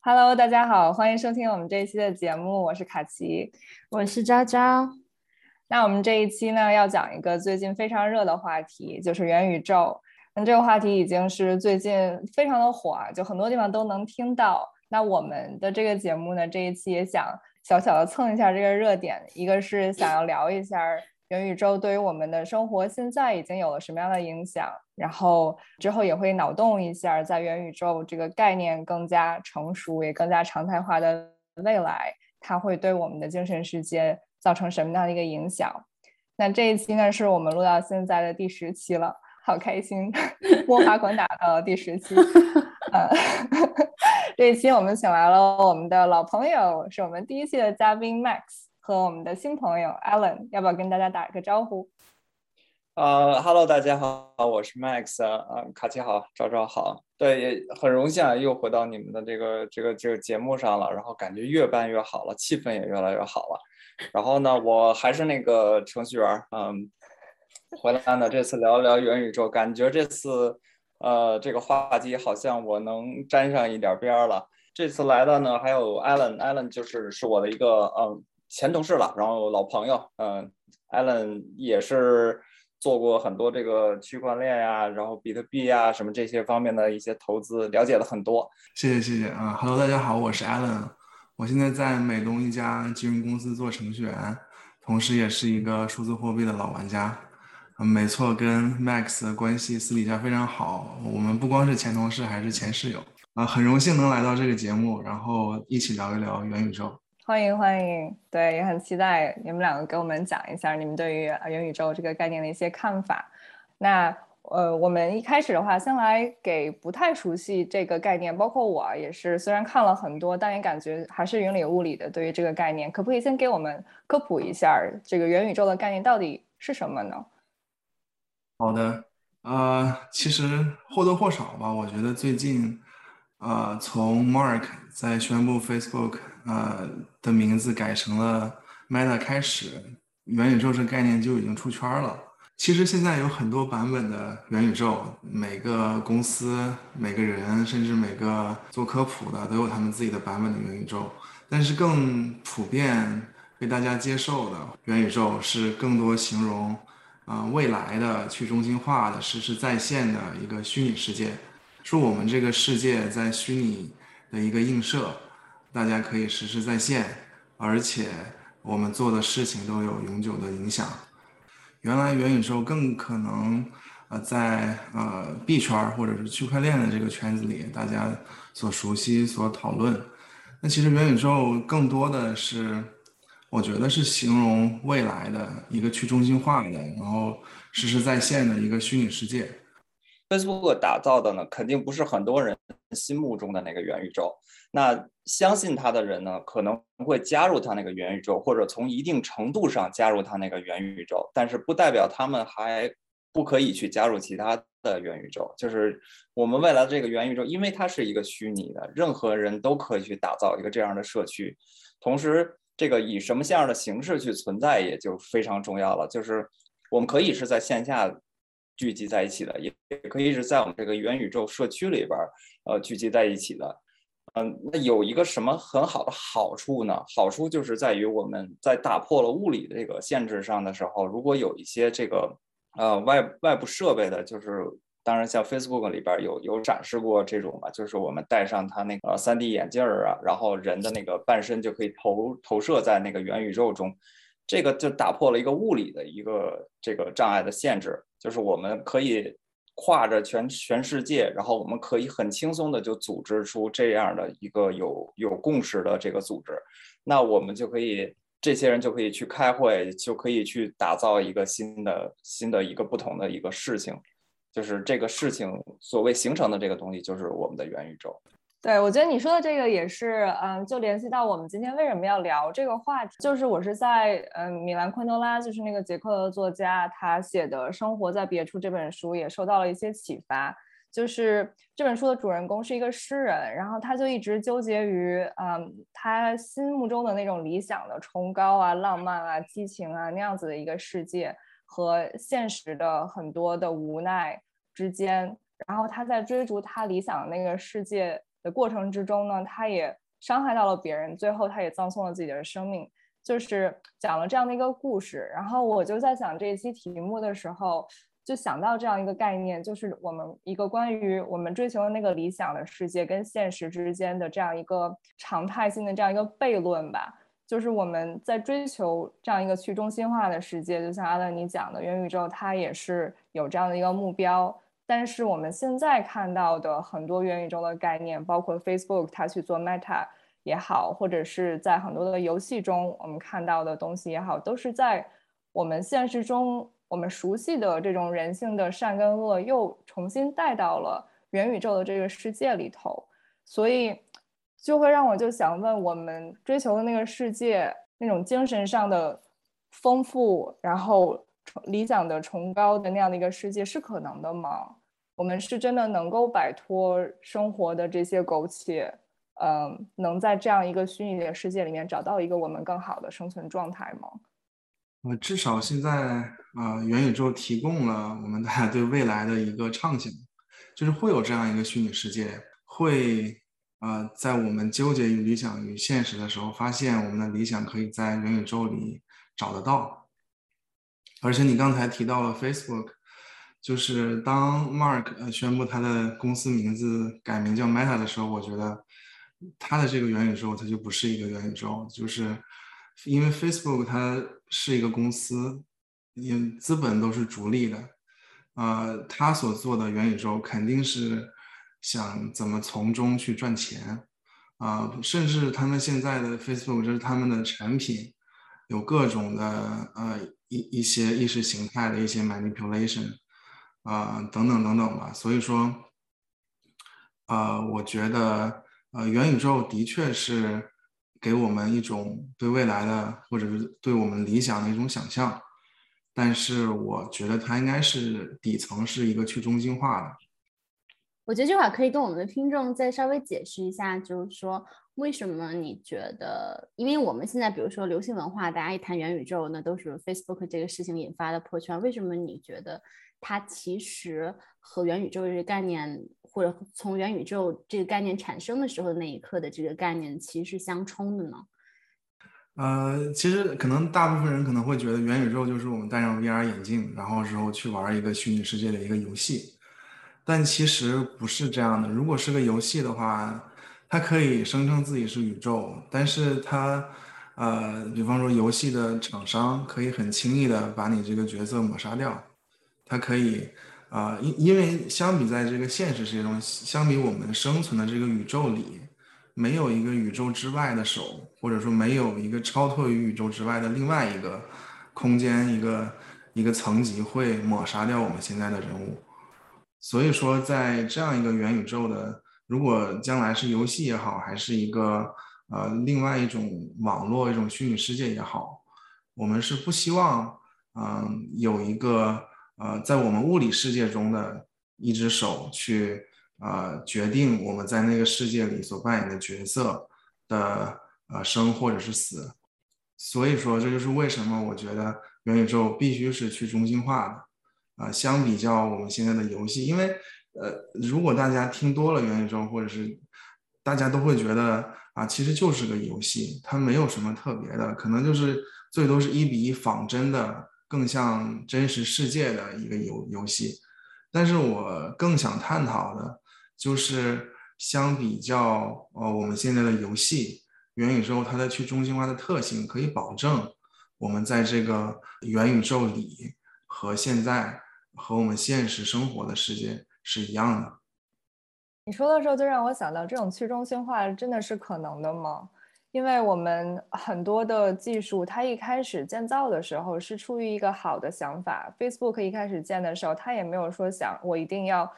Hello，大家好，欢迎收听我们这一期的节目，我是卡奇，我是昭昭。那我们这一期呢，要讲一个最近非常热的话题，就是元宇宙。那这个话题已经是最近非常的火，就很多地方都能听到。那我们的这个节目呢，这一期也想小小的蹭一下这个热点，一个是想要聊一下。元宇宙对于我们的生活现在已经有了什么样的影响？然后之后也会脑洞一下，在元宇宙这个概念更加成熟也更加常态化的未来，它会对我们的精神世界造成什么样的一个影响？那这一期呢，是我们录到现在的第十期了，好开心，摸爬滚打到了第十期。呃，这一期我们请来了我们的老朋友，是我们第一期的嘉宾 Max。和我们的新朋友 Alan，要不要跟大家打一个招呼？呃哈喽，大家好，我是 Max，啊，卡奇好，昭昭好，对，也很荣幸啊，又回到你们的这个这个这个节目上了，然后感觉越办越好了，气氛也越来越好了。然后呢，我还是那个程序员，嗯，回来呢，这次聊一聊元宇宙，感觉这次呃这个话题好像我能沾上一点边儿了。这次来的呢，还有 Alan，Alan 就是是我的一个嗯。前同事了，然后老朋友，嗯，Allen 也是做过很多这个区块链呀，然后比特币呀什么这些方面的一些投资，了解了很多。谢谢谢谢啊，Hello，大家好，我是 Allen，我现在在美东一家金融公司做程序员，同时也是一个数字货币的老玩家。嗯，没错，跟 Max 的关系私底下非常好，我们不光是前同事，还是前室友。啊，很荣幸能来到这个节目，然后一起聊一聊元宇宙。欢迎欢迎，对，也很期待你们两个给我们讲一下你们对于元宇宙这个概念的一些看法。那呃，我们一开始的话，先来给不太熟悉这个概念，包括我也是，虽然看了很多，但也感觉还是云里雾里的。对于这个概念，可不可以先给我们科普一下这个元宇宙的概念到底是什么呢？好的，呃，其实或多或少吧，我觉得最近。啊，从 Mark 在宣布 Facebook 呃的名字改成了 Meta 开始，元宇宙这概念就已经出圈了。其实现在有很多版本的元宇宙，每个公司、每个人，甚至每个做科普的都有他们自己的版本的元宇宙。但是更普遍被大家接受的元宇宙是更多形容啊未来的去中心化的实时在线的一个虚拟世界。是我们这个世界在虚拟的一个映射，大家可以实时在线，而且我们做的事情都有永久的影响。原来元宇宙更可能呃在呃币圈或者是区块链的这个圈子里，大家所熟悉、所讨论。那其实元宇宙更多的是，我觉得是形容未来的一个去中心化的，然后实时在线的一个虚拟世界。Facebook 打造的呢，肯定不是很多人心目中的那个元宇宙。那相信他的人呢，可能会加入他那个元宇宙，或者从一定程度上加入他那个元宇宙。但是不代表他们还不可以去加入其他的元宇宙。就是我们未来的这个元宇宙，因为它是一个虚拟的，任何人都可以去打造一个这样的社区。同时，这个以什么样的形式去存在，也就非常重要了。就是我们可以是在线下。聚集在一起的，也也可以是在我们这个元宇宙社区里边儿，呃，聚集在一起的。嗯，那有一个什么很好的好处呢？好处就是在于我们在打破了物理的这个限制上的时候，如果有一些这个呃外外部设备的，就是当然像 Facebook 里边有有展示过这种嘛，就是我们戴上它那个 3D 眼镜儿啊，然后人的那个半身就可以投投射在那个元宇宙中。这个就打破了一个物理的一个这个障碍的限制，就是我们可以跨着全全世界，然后我们可以很轻松的就组织出这样的一个有有共识的这个组织，那我们就可以这些人就可以去开会，就可以去打造一个新的新的一个不同的一个事情，就是这个事情所谓形成的这个东西，就是我们的元宇宙。对，我觉得你说的这个也是，嗯，就联系到我们今天为什么要聊这个话题，就是我是在，嗯，米兰昆德拉，就是那个捷克的作家，他写的《生活在别处》这本书也受到了一些启发。就是这本书的主人公是一个诗人，然后他就一直纠结于，嗯，他心目中的那种理想的崇高啊、浪漫啊、激情啊那样子的一个世界和现实的很多的无奈之间，然后他在追逐他理想的那个世界。的过程之中呢，他也伤害到了别人，最后他也葬送了自己的生命，就是讲了这样的一个故事。然后我就在想这一期题目的时候，就想到这样一个概念，就是我们一个关于我们追求的那个理想的世界跟现实之间的这样一个常态性的这样一个悖论吧。就是我们在追求这样一个去中心化的世界，就像阿乐你讲的元宇宙，它也是有这样的一个目标。但是我们现在看到的很多元宇宙的概念，包括 Facebook 它去做 Meta 也好，或者是在很多的游戏中我们看到的东西也好，都是在我们现实中我们熟悉的这种人性的善跟恶又重新带到了元宇宙的这个世界里头，所以。就会让我就想问，我们追求的那个世界，那种精神上的丰富，然后理想的崇高的那样的一个世界是可能的吗？我们是真的能够摆脱生活的这些苟且，嗯，能在这样一个虚拟的世界里面找到一个我们更好的生存状态吗？呃，至少现在啊，元宇宙提供了我们大家对未来的一个畅想，就是会有这样一个虚拟世界，会。呃，在我们纠结于理想与现实的时候，发现我们的理想可以在元宇宙里找得到。而且你刚才提到了 Facebook，就是当 Mark 宣布他的公司名字改名叫 Meta 的时候，我觉得他的这个元宇宙它就不是一个元宇宙，就是因为 Facebook 它是一个公司，因资本都是逐利的，呃，他所做的元宇宙肯定是。想怎么从中去赚钱啊？甚至他们现在的 Facebook 就是他们的产品，有各种的呃一一些意识形态的一些 manipulation 啊等等等等吧。所以说，呃，我觉得呃元宇宙的确是给我们一种对未来的或者是对我们理想的一种想象，但是我觉得它应该是底层是一个去中心化的。我觉得这块可以跟我们的听众再稍微解释一下，就是说为什么你觉得？因为我们现在比如说流行文化，大家一谈元宇宙，那都是 Facebook 这个事情引发的破圈。为什么你觉得它其实和元宇宙这个概念，或者从元宇宙这个概念产生的时候那一刻的这个概念，其实是相冲的呢？呃，其实可能大部分人可能会觉得元宇宙就是我们戴上 VR 眼镜，然后之后去玩一个虚拟世界的一个游戏。但其实不是这样的。如果是个游戏的话，它可以声称自己是宇宙，但是它，呃，比方说游戏的厂商可以很轻易的把你这个角色抹杀掉。它可以，啊，因因为相比在这个现实世界中，相比我们生存的这个宇宙里，没有一个宇宙之外的手，或者说没有一个超脱于宇宙之外的另外一个空间，一个一个层级会抹杀掉我们现在的人物。所以说，在这样一个元宇宙的，如果将来是游戏也好，还是一个呃另外一种网络、一种虚拟世界也好，我们是不希望，嗯，有一个呃在我们物理世界中的一只手去呃决定我们在那个世界里所扮演的角色的呃生或者是死。所以说，这就是为什么我觉得元宇宙必须是去中心化的。啊，相比较我们现在的游戏，因为呃，如果大家听多了元宇宙，或者是大家都会觉得啊，其实就是个游戏，它没有什么特别的，可能就是最多是一比一仿真的，更像真实世界的一个游游戏。但是我更想探讨的就是，相比较呃我们现在的游戏，元宇宙它的去中心化的特性，可以保证我们在这个元宇宙里和现在。和我们现实生活的世界是一样的。你说的时候，就让我想到，这种去中心化真的是可能的吗？因为我们很多的技术，它一开始建造的时候是出于一个好的想法。Facebook 一开始建的时候，它也没有说想我一定要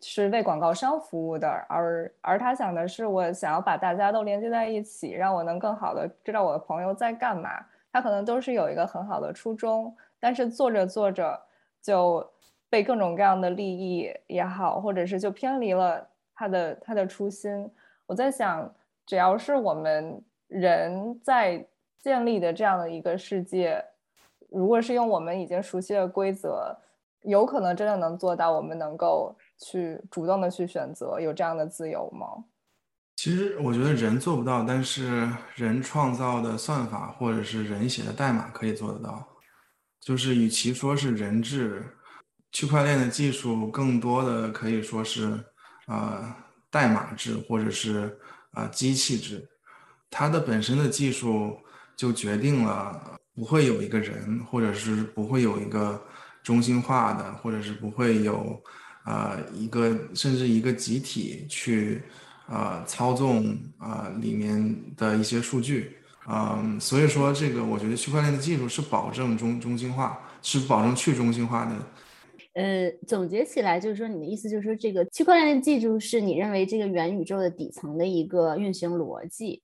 是为广告商服务的，而而他想的是，我想要把大家都连接在一起，让我能更好的知道我的朋友在干嘛。他可能都是有一个很好的初衷，但是做着做着就。被各种各样的利益也好，或者是就偏离了他的他的初心。我在想，只要是我们人在建立的这样的一个世界，如果是用我们已经熟悉的规则，有可能真的能做到，我们能够去主动的去选择，有这样的自由吗？其实我觉得人做不到，但是人创造的算法或者是人写的代码可以做得到。就是与其说是人质，区块链的技术更多的可以说是呃代码制或者是啊机器制，它的本身的技术就决定了不会有一个人，或者是不会有一个中心化的，或者是不会有啊一个甚至一个集体去。呃，操纵啊里面的一些数据，嗯，所以说这个我觉得区块链的技术是保证中中心化，是保证去中心化的。呃，总结起来就是说，你的意思就是说，这个区块链的技术是你认为这个元宇宙的底层的一个运行逻辑。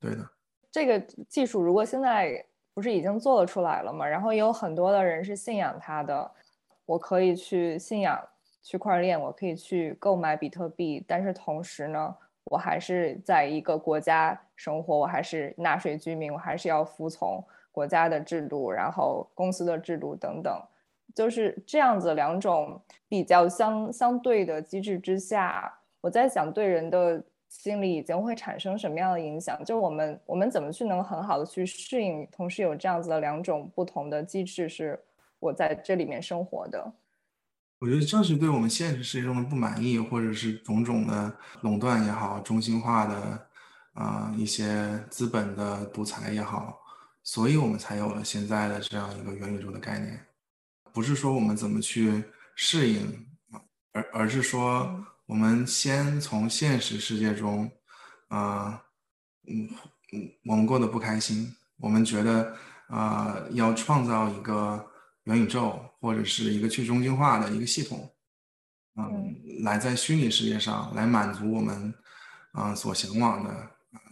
对的，这个技术如果现在不是已经做了出来了嘛？然后也有很多的人是信仰它的，我可以去信仰。区块链，我可以去购买比特币，但是同时呢，我还是在一个国家生活，我还是纳税居民，我还是要服从国家的制度，然后公司的制度等等，就是这样子两种比较相相对的机制之下，我在想对人的心理已经会产生什么样的影响？就我们我们怎么去能很好的去适应，同时有这样子的两种不同的机制是我在这里面生活的。我觉得正是对我们现实世界中的不满意，或者是种种的垄断也好、中心化的啊一些资本的独裁也好，所以我们才有了现在的这样一个元宇宙的概念。不是说我们怎么去适应，而而是说我们先从现实世界中，啊，嗯嗯，我们过得不开心，我们觉得啊要创造一个。元宇宙或者是一个去中心化的一个系统，嗯，来在虚拟世界上来满足我们，啊所向往的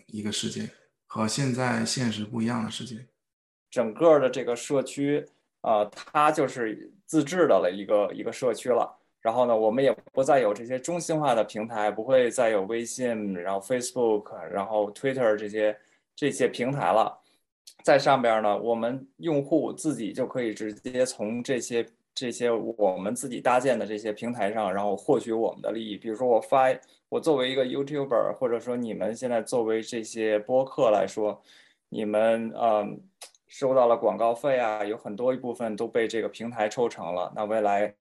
一个世界和现在现实不一样的世界。整个的这个社区，呃，它就是自制的了一个一个社区了。然后呢，我们也不再有这些中心化的平台，不会再有微信，然后 Facebook，然后 Twitter 这些这些平台了。在上边呢，我们用户自己就可以直接从这些这些我们自己搭建的这些平台上，然后获取我们的利益。比如说，我发我作为一个 YouTuber，或者说你们现在作为这些播客来说，你们嗯收到了广告费啊，有很多一部分都被这个平台抽成了。那未来，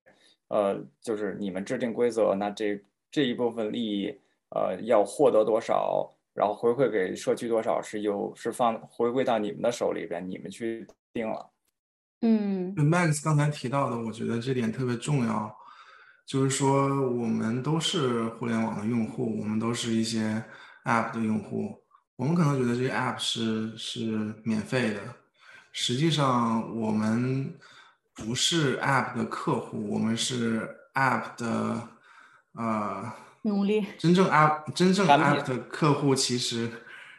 呃，就是你们制定规则，那这这一部分利益，呃，要获得多少？然后回馈给社区多少是由是放回归到你们的手里边，你们去定了。嗯，Max 刚才提到的，我觉得这点特别重要，就是说我们都是互联网的用户，我们都是一些 App 的用户，我们可能觉得这些 App 是是免费的，实际上我们不是 App 的客户，我们是 App 的呃。努力。真正 app 真正 app 的客户其实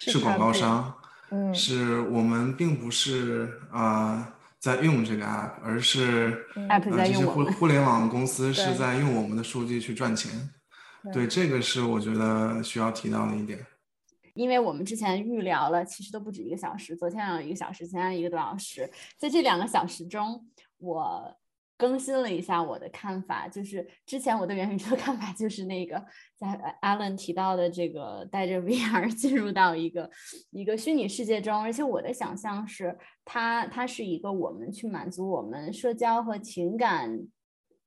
是广告商，嗯，是我们并不是啊在用这个 app，而是 app 在用这些互互联网公司是在用我们的数据去赚钱。对，这个是我觉得需要提到的一点。因为我们之前预聊了，其实都不止一个小时，昨天有一个小时，今天一个多小时，在这两个小时中，我。更新了一下我的看法，就是之前我对元宇宙的看法就是那个在 Alan 提到的这个带着 VR 进入到一个一个虚拟世界中，而且我的想象是它它是一个我们去满足我们社交和情感，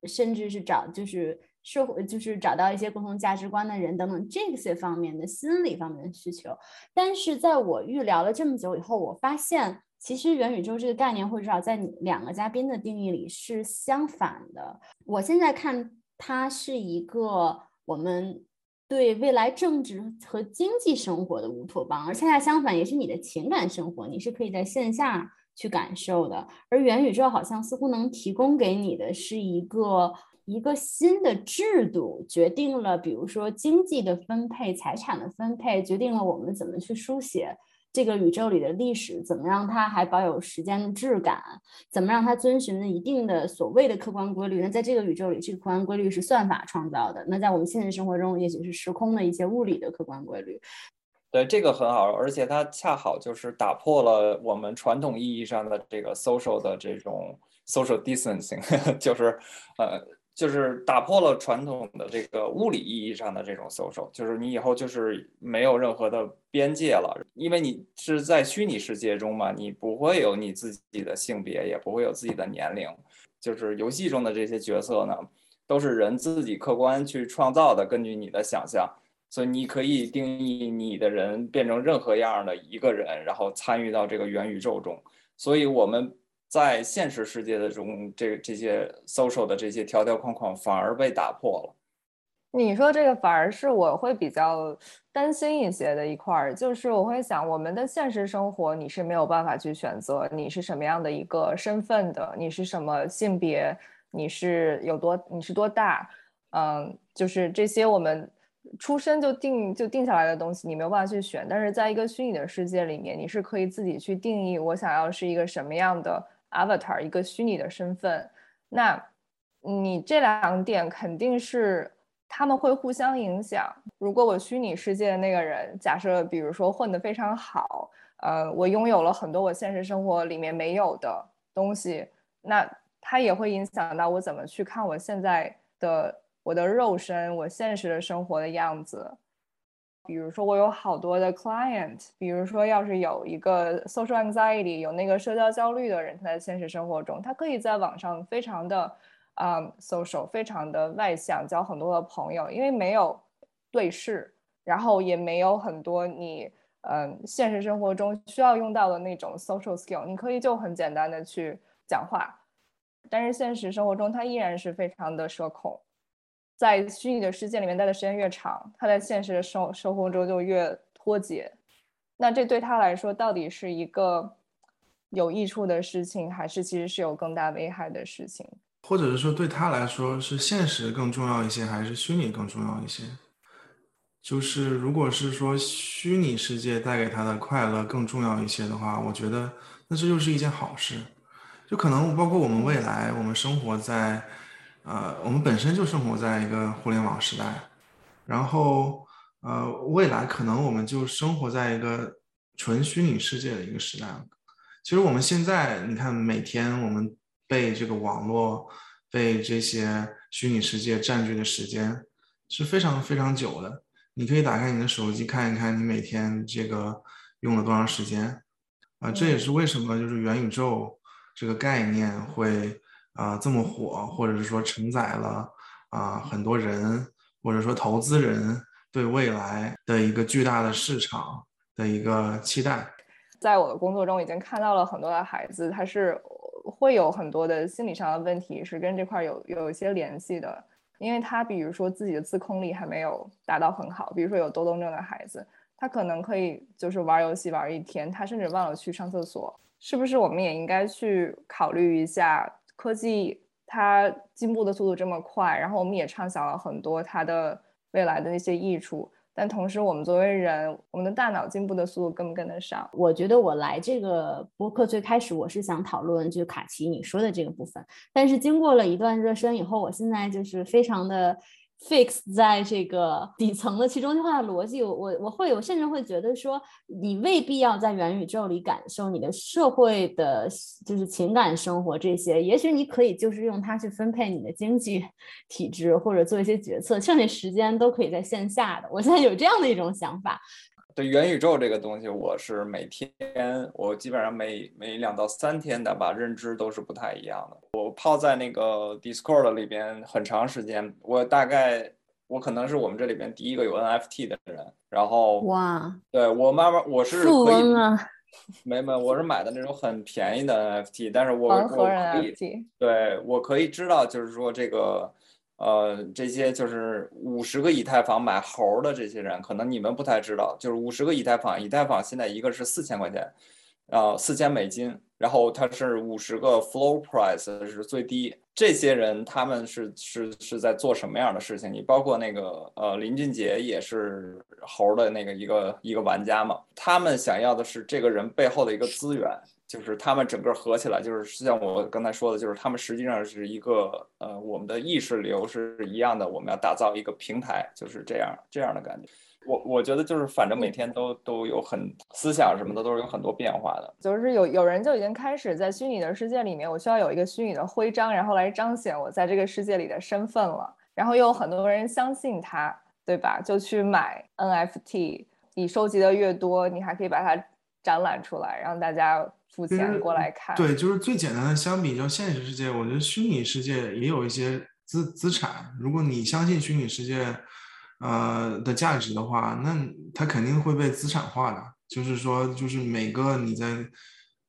甚至是找就是社会就是找到一些共同价值观的人等等这些方面的心理方面的需求，但是在我预聊了这么久以后，我发现。其实元宇宙这个概念，或者至少在两个嘉宾的定义里是相反的。我现在看它是一个我们对未来政治和经济生活的乌托邦，而恰恰相反，也是你的情感生活，你是可以在线下去感受的。而元宇宙好像似乎能提供给你的是一个一个新的制度，决定了比如说经济的分配、财产的分配，决定了我们怎么去书写。这个宇宙里的历史怎么让它还保有时间的质感？怎么让它遵循一定的所谓的客观规律？那在这个宇宙里，这个客观规律是算法创造的。那在我们现实生活中，也许是时空的一些物理的客观规律。对，这个很好，而且它恰好就是打破了我们传统意义上的这个 social 的这种 social distancing，就是呃，就是打破了传统的这个物理意义上的这种 social，就是你以后就是没有任何的边界了，因为你是在虚拟世界中嘛，你不会有你自己的性别，也不会有自己的年龄，就是游戏中的这些角色呢，都是人自己客观去创造的，根据你的想象，所以你可以定义你的人变成任何样的一个人，然后参与到这个元宇宙中，所以我们。在现实世界的中，这这些 social 的这些条条框框反而被打破了。你说这个反而是我会比较担心一些的一块儿，就是我会想，我们的现实生活你是没有办法去选择你是什么样的一个身份的，你是什么性别，你是有多你是多大，嗯，就是这些我们出生就定就定下来的东西，你没有办法去选。但是在一个虚拟的世界里面，你是可以自己去定义我想要是一个什么样的。Avatar 一个虚拟的身份，那你这两点肯定是他们会互相影响。如果我虚拟世界的那个人，假设比如说混得非常好，呃，我拥有了很多我现实生活里面没有的东西，那它也会影响到我怎么去看我现在的我的肉身，我现实的生活的样子。比如说，我有好多的 client，比如说，要是有一个 social anxiety，有那个社交焦虑的人，他在现实生活中，他可以在网上非常的，嗯，social，非常的外向，交很多的朋友，因为没有对视，然后也没有很多你，嗯，现实生活中需要用到的那种 social skill，你可以就很简单的去讲话，但是现实生活中他依然是非常的社恐。在虚拟的世界里面待的时间越长，他在现实的生生活中就越脱节。那这对他来说，到底是一个有益处的事情，还是其实是有更大危害的事情？或者是说，对他来说是现实更重要一些，还是虚拟更重要一些？就是如果是说虚拟世界带给他的快乐更重要一些的话，我觉得那这就是一件好事。就可能包括我们未来，我们生活在。呃，我们本身就生活在一个互联网时代，然后呃，未来可能我们就生活在一个纯虚拟世界的一个时代。其实我们现在，你看，每天我们被这个网络、被这些虚拟世界占据的时间是非常非常久的。你可以打开你的手机看一看，你每天这个用了多长时间啊？这也是为什么就是元宇宙这个概念会。啊，这么火，或者是说承载了啊很多人，或者说投资人对未来的一个巨大的市场的一个期待。在我的工作中，已经看到了很多的孩子，他是会有很多的心理上的问题，是跟这块有有一些联系的。因为他比如说自己的自控力还没有达到很好，比如说有多动症的孩子，他可能可以就是玩游戏玩一天，他甚至忘了去上厕所。是不是我们也应该去考虑一下？科技它进步的速度这么快，然后我们也畅想了很多它的未来的那些益处，但同时我们作为人，我们的大脑进步的速度跟不跟得上？我觉得我来这个播客最开始我是想讨论就卡奇你说的这个部分，但是经过了一段热身以后，我现在就是非常的。Fix 在这个底层的其中心化的逻辑，我我我会，我甚至会觉得说，你未必要在元宇宙里感受你的社会的，就是情感生活这些，也许你可以就是用它去分配你的经济 体制或者做一些决策，剩下时间都可以在线下的。我现在有这样的一种想法。对元宇宙这个东西，我是每天，我基本上每每两到三天的吧，认知都是不太一样的。我泡在那个 Discord 里边很长时间，我大概我可能是我们这里边第一个有 NFT 的人。然后哇，对我慢慢我是富翁啊，没没，我是买的那种很便宜的 NFT，但是我我可以，对我可以知道，就是说这个。呃，这些就是五十个以太坊买猴的这些人，可能你们不太知道，就是五十个以太坊，以太坊现在一个是四千块钱，啊，四千美金，然后它是五十个 floor price 是最低。这些人他们是是是在做什么样的事情？你包括那个呃林俊杰也是猴的那个一个一个玩家嘛，他们想要的是这个人背后的一个资源。就是他们整个合起来，就是像我刚才说的，就是他们实际上是一个呃，我们的意识流是一样的。我们要打造一个平台，就是这样这样的感觉。我我觉得就是反正每天都都有很思想什么的都是有很多变化的。就是有有人就已经开始在虚拟的世界里面，我需要有一个虚拟的徽章，然后来彰显我在这个世界里的身份了。然后又有很多人相信它，对吧？就去买 NFT，你收集的越多，你还可以把它展览出来，让大家付钱过来看。对，就是最简单的，相比较现实世界，我觉得虚拟世界也有一些资资产。如果你相信虚拟世界，呃的价值的话，那它肯定会被资产化的。就是说，就是每个你在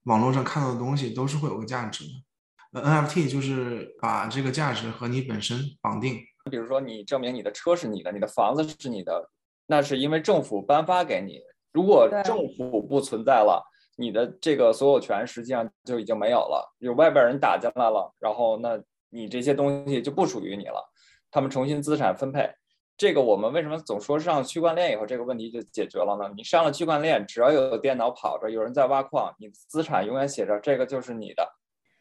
网络上看到的东西都是会有个价值的。呃，NFT 就是把这个价值和你本身绑定。比如说，你证明你的车是你的，你的房子是你的，那是因为政府颁发给你。如果政府不存在了，你的这个所有权实际上就已经没有了。有外边人打进来了，然后那你这些东西就不属于你了。他们重新资产分配。这个我们为什么总说上区块链以后这个问题就解决了呢？你上了区块链，只要有电脑跑着，有人在挖矿，你资产永远写着这个就是你的。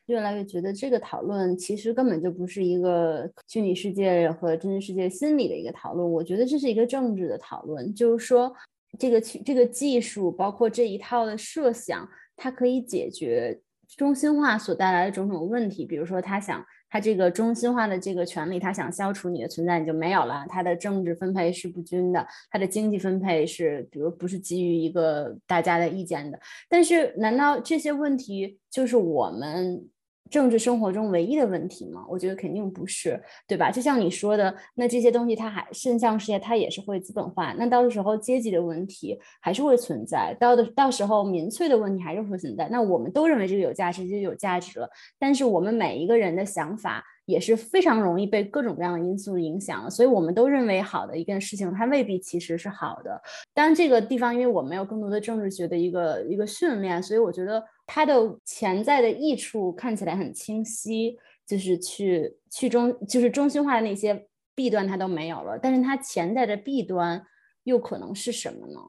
越来越觉得这个讨论其实根本就不是一个虚拟世界和真实世界心理的一个讨论，我觉得这是一个政治的讨论。就是说，这个这个技术包括这一套的设想，它可以解决中心化所带来的种种问题，比如说他想。他这个中心化的这个权利，他想消除你的存在，你就没有了。它的政治分配是不均的，它的经济分配是，比如不是基于一个大家的意见的。但是，难道这些问题就是我们？政治生活中唯一的问题吗？我觉得肯定不是，对吧？就像你说的，那这些东西它还圣象世界，它也是会资本化。那到时候阶级的问题还是会存在，到的到时候民粹的问题还是会存在。那我们都认为这个有价值，就有价值了。但是我们每一个人的想法。也是非常容易被各种各样的因素影响，所以我们都认为好的一件事情，它未必其实是好的。当，这个地方因为我没有更多的政治学的一个一个训练，所以我觉得它的潜在的益处看起来很清晰，就是去去中就是中心化的那些弊端它都没有了。但是它潜在的弊端又可能是什么呢？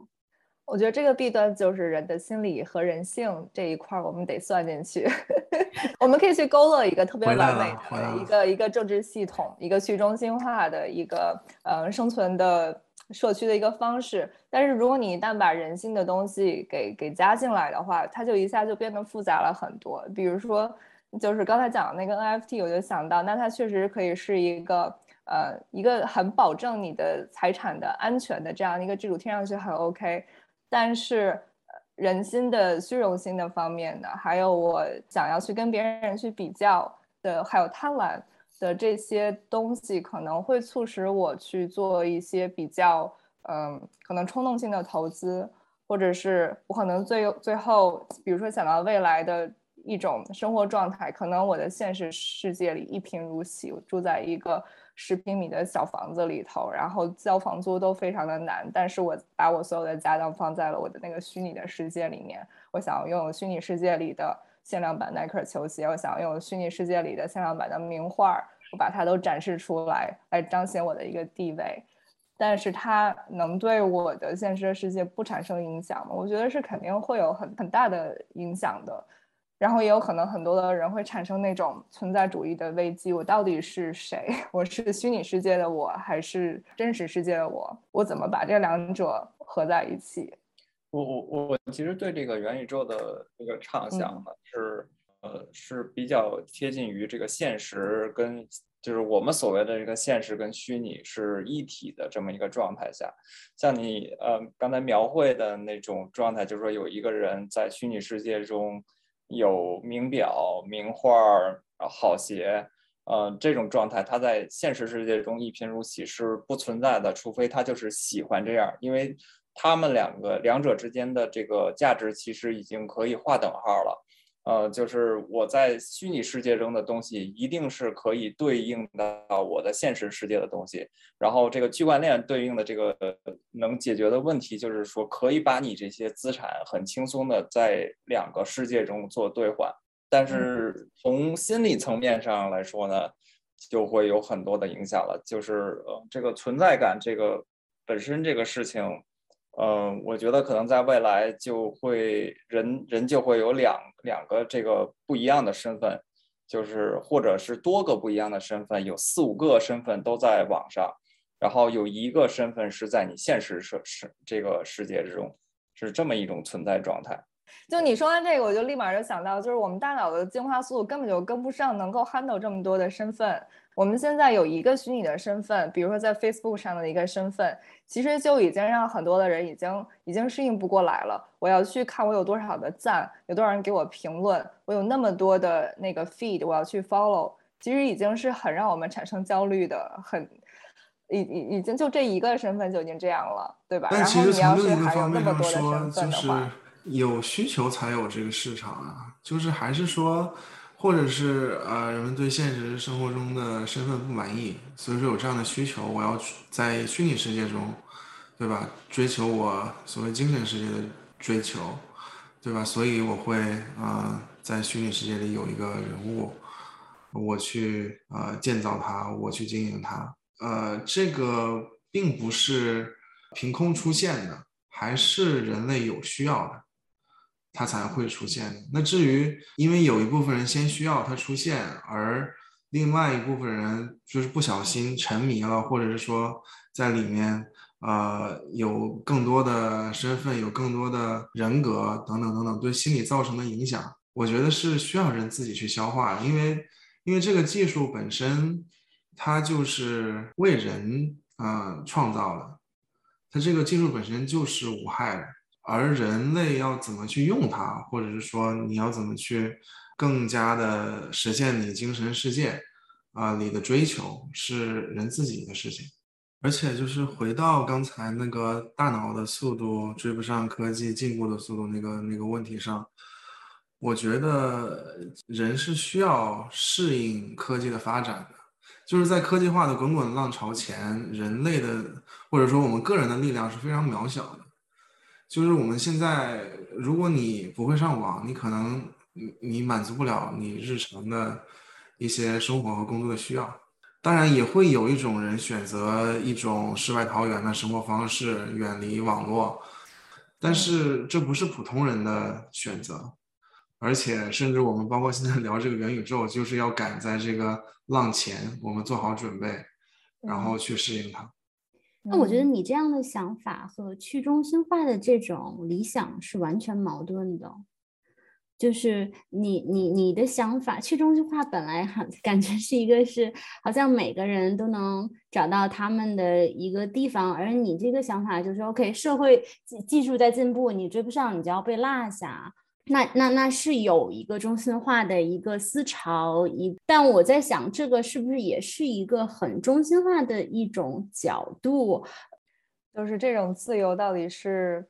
我觉得这个弊端就是人的心理和人性这一块，我们得算进去。我们可以去勾勒一个特别完美的一个一个政治系统，一个去中心化的一个呃生存的社区的一个方式。但是如果你一旦把人性的东西给给加进来的话，它就一下就变得复杂了很多。比如说，就是刚才讲的那个 NFT，我就想到，那它确实可以是一个呃一个很保证你的财产的安全的这样一个制度，听上去很 OK。但是，人心的虚荣心的方面的，还有我想要去跟别人去比较的，还有贪婪的这些东西，可能会促使我去做一些比较，嗯，可能冲动性的投资，或者是我可能最最后，比如说想到未来的一种生活状态，可能我的现实世界里一贫如洗，我住在一个。十平米的小房子里头，然后交房租都非常的难，但是我把我所有的家当放在了我的那个虚拟的世界里面。我想要拥有虚拟世界里的限量版耐克球鞋，我想要拥有虚拟世界里的限量版的名画，我把它都展示出来，来彰显我的一个地位。但是它能对我的现实世界不产生影响吗？我觉得是肯定会有很很大的影响的。然后也有可能很多的人会产生那种存在主义的危机：我到底是谁？我是虚拟世界的我，还是真实世界的我？我怎么把这两者合在一起？我我我其实对这个元宇宙的这个畅想呢，是呃是比较贴近于这个现实跟就是我们所谓的这个现实跟虚拟是一体的这么一个状态下。像你呃刚才描绘的那种状态，就是说有一个人在虚拟世界中。有名表、名画、好鞋，呃，这种状态，他在现实世界中一贫如洗是不存在的，除非他就是喜欢这样，因为他们两个两者之间的这个价值其实已经可以划等号了。呃，就是我在虚拟世界中的东西，一定是可以对应到我的现实世界的东西。然后这个区块链对应的这个能解决的问题，就是说可以把你这些资产很轻松的在两个世界中做兑换。但是从心理层面上来说呢，就会有很多的影响了。就是呃，这个存在感，这个本身这个事情。嗯，我觉得可能在未来就会人人就会有两两个这个不一样的身份，就是或者是多个不一样的身份，有四五个身份都在网上，然后有一个身份是在你现实世世这个世界之中，是这么一种存在状态。就你说完这个，我就立马就想到，就是我们大脑的进化速度根本就跟不上，能够 handle 这么多的身份。我们现在有一个虚拟的身份，比如说在 Facebook 上的一个身份，其实就已经让很多的人已经已经适应不过来了。我要去看我有多少的赞，有多少人给我评论，我有那么多的那个 feed，我要去 follow，其实已经是很让我们产生焦虑的，很已已已经就这一个身份就已经这样了，对吧？但其实从另一个方面上说，就是有需求才有这个市场啊，就是还是说。或者是呃，人们对现实生活中的身份不满意，所以说有这样的需求，我要在虚拟世界中，对吧？追求我所谓精神世界的追求，对吧？所以我会啊，在虚拟世界里有一个人物，我去呃建造它，我去经营它，呃，这个并不是凭空出现的，还是人类有需要的。它才会出现。那至于因为有一部分人先需要它出现，而另外一部分人就是不小心沉迷了，或者是说在里面呃有更多的身份、有更多的人格等等等等，对心理造成的影响，我觉得是需要人自己去消化。因为因为这个技术本身它就是为人啊创造的，它这个技术本身就是无害的。而人类要怎么去用它，或者是说你要怎么去更加的实现你精神世界啊里的追求，是人自己的事情。而且就是回到刚才那个大脑的速度追不上科技进步的速度那个那个问题上，我觉得人是需要适应科技的发展的。就是在科技化的滚滚浪潮前，人类的或者说我们个人的力量是非常渺小的。就是我们现在，如果你不会上网，你可能你你满足不了你日常的一些生活和工作的需要。当然，也会有一种人选择一种世外桃源的生活方式，远离网络。但是这不是普通人的选择，而且甚至我们包括现在聊这个元宇宙，就是要赶在这个浪前，我们做好准备，然后去适应它。那我觉得你这样的想法和去中心化的这种理想是完全矛盾的，就是你你你的想法，去中心化本来很感觉是一个是好像每个人都能找到他们的一个地方，而你这个想法就是 OK，社会技技术在进步，你追不上，你就要被落下。那那那是有一个中心化的一个思潮，一但我在想，这个是不是也是一个很中心化的一种角度？就是这种自由到底是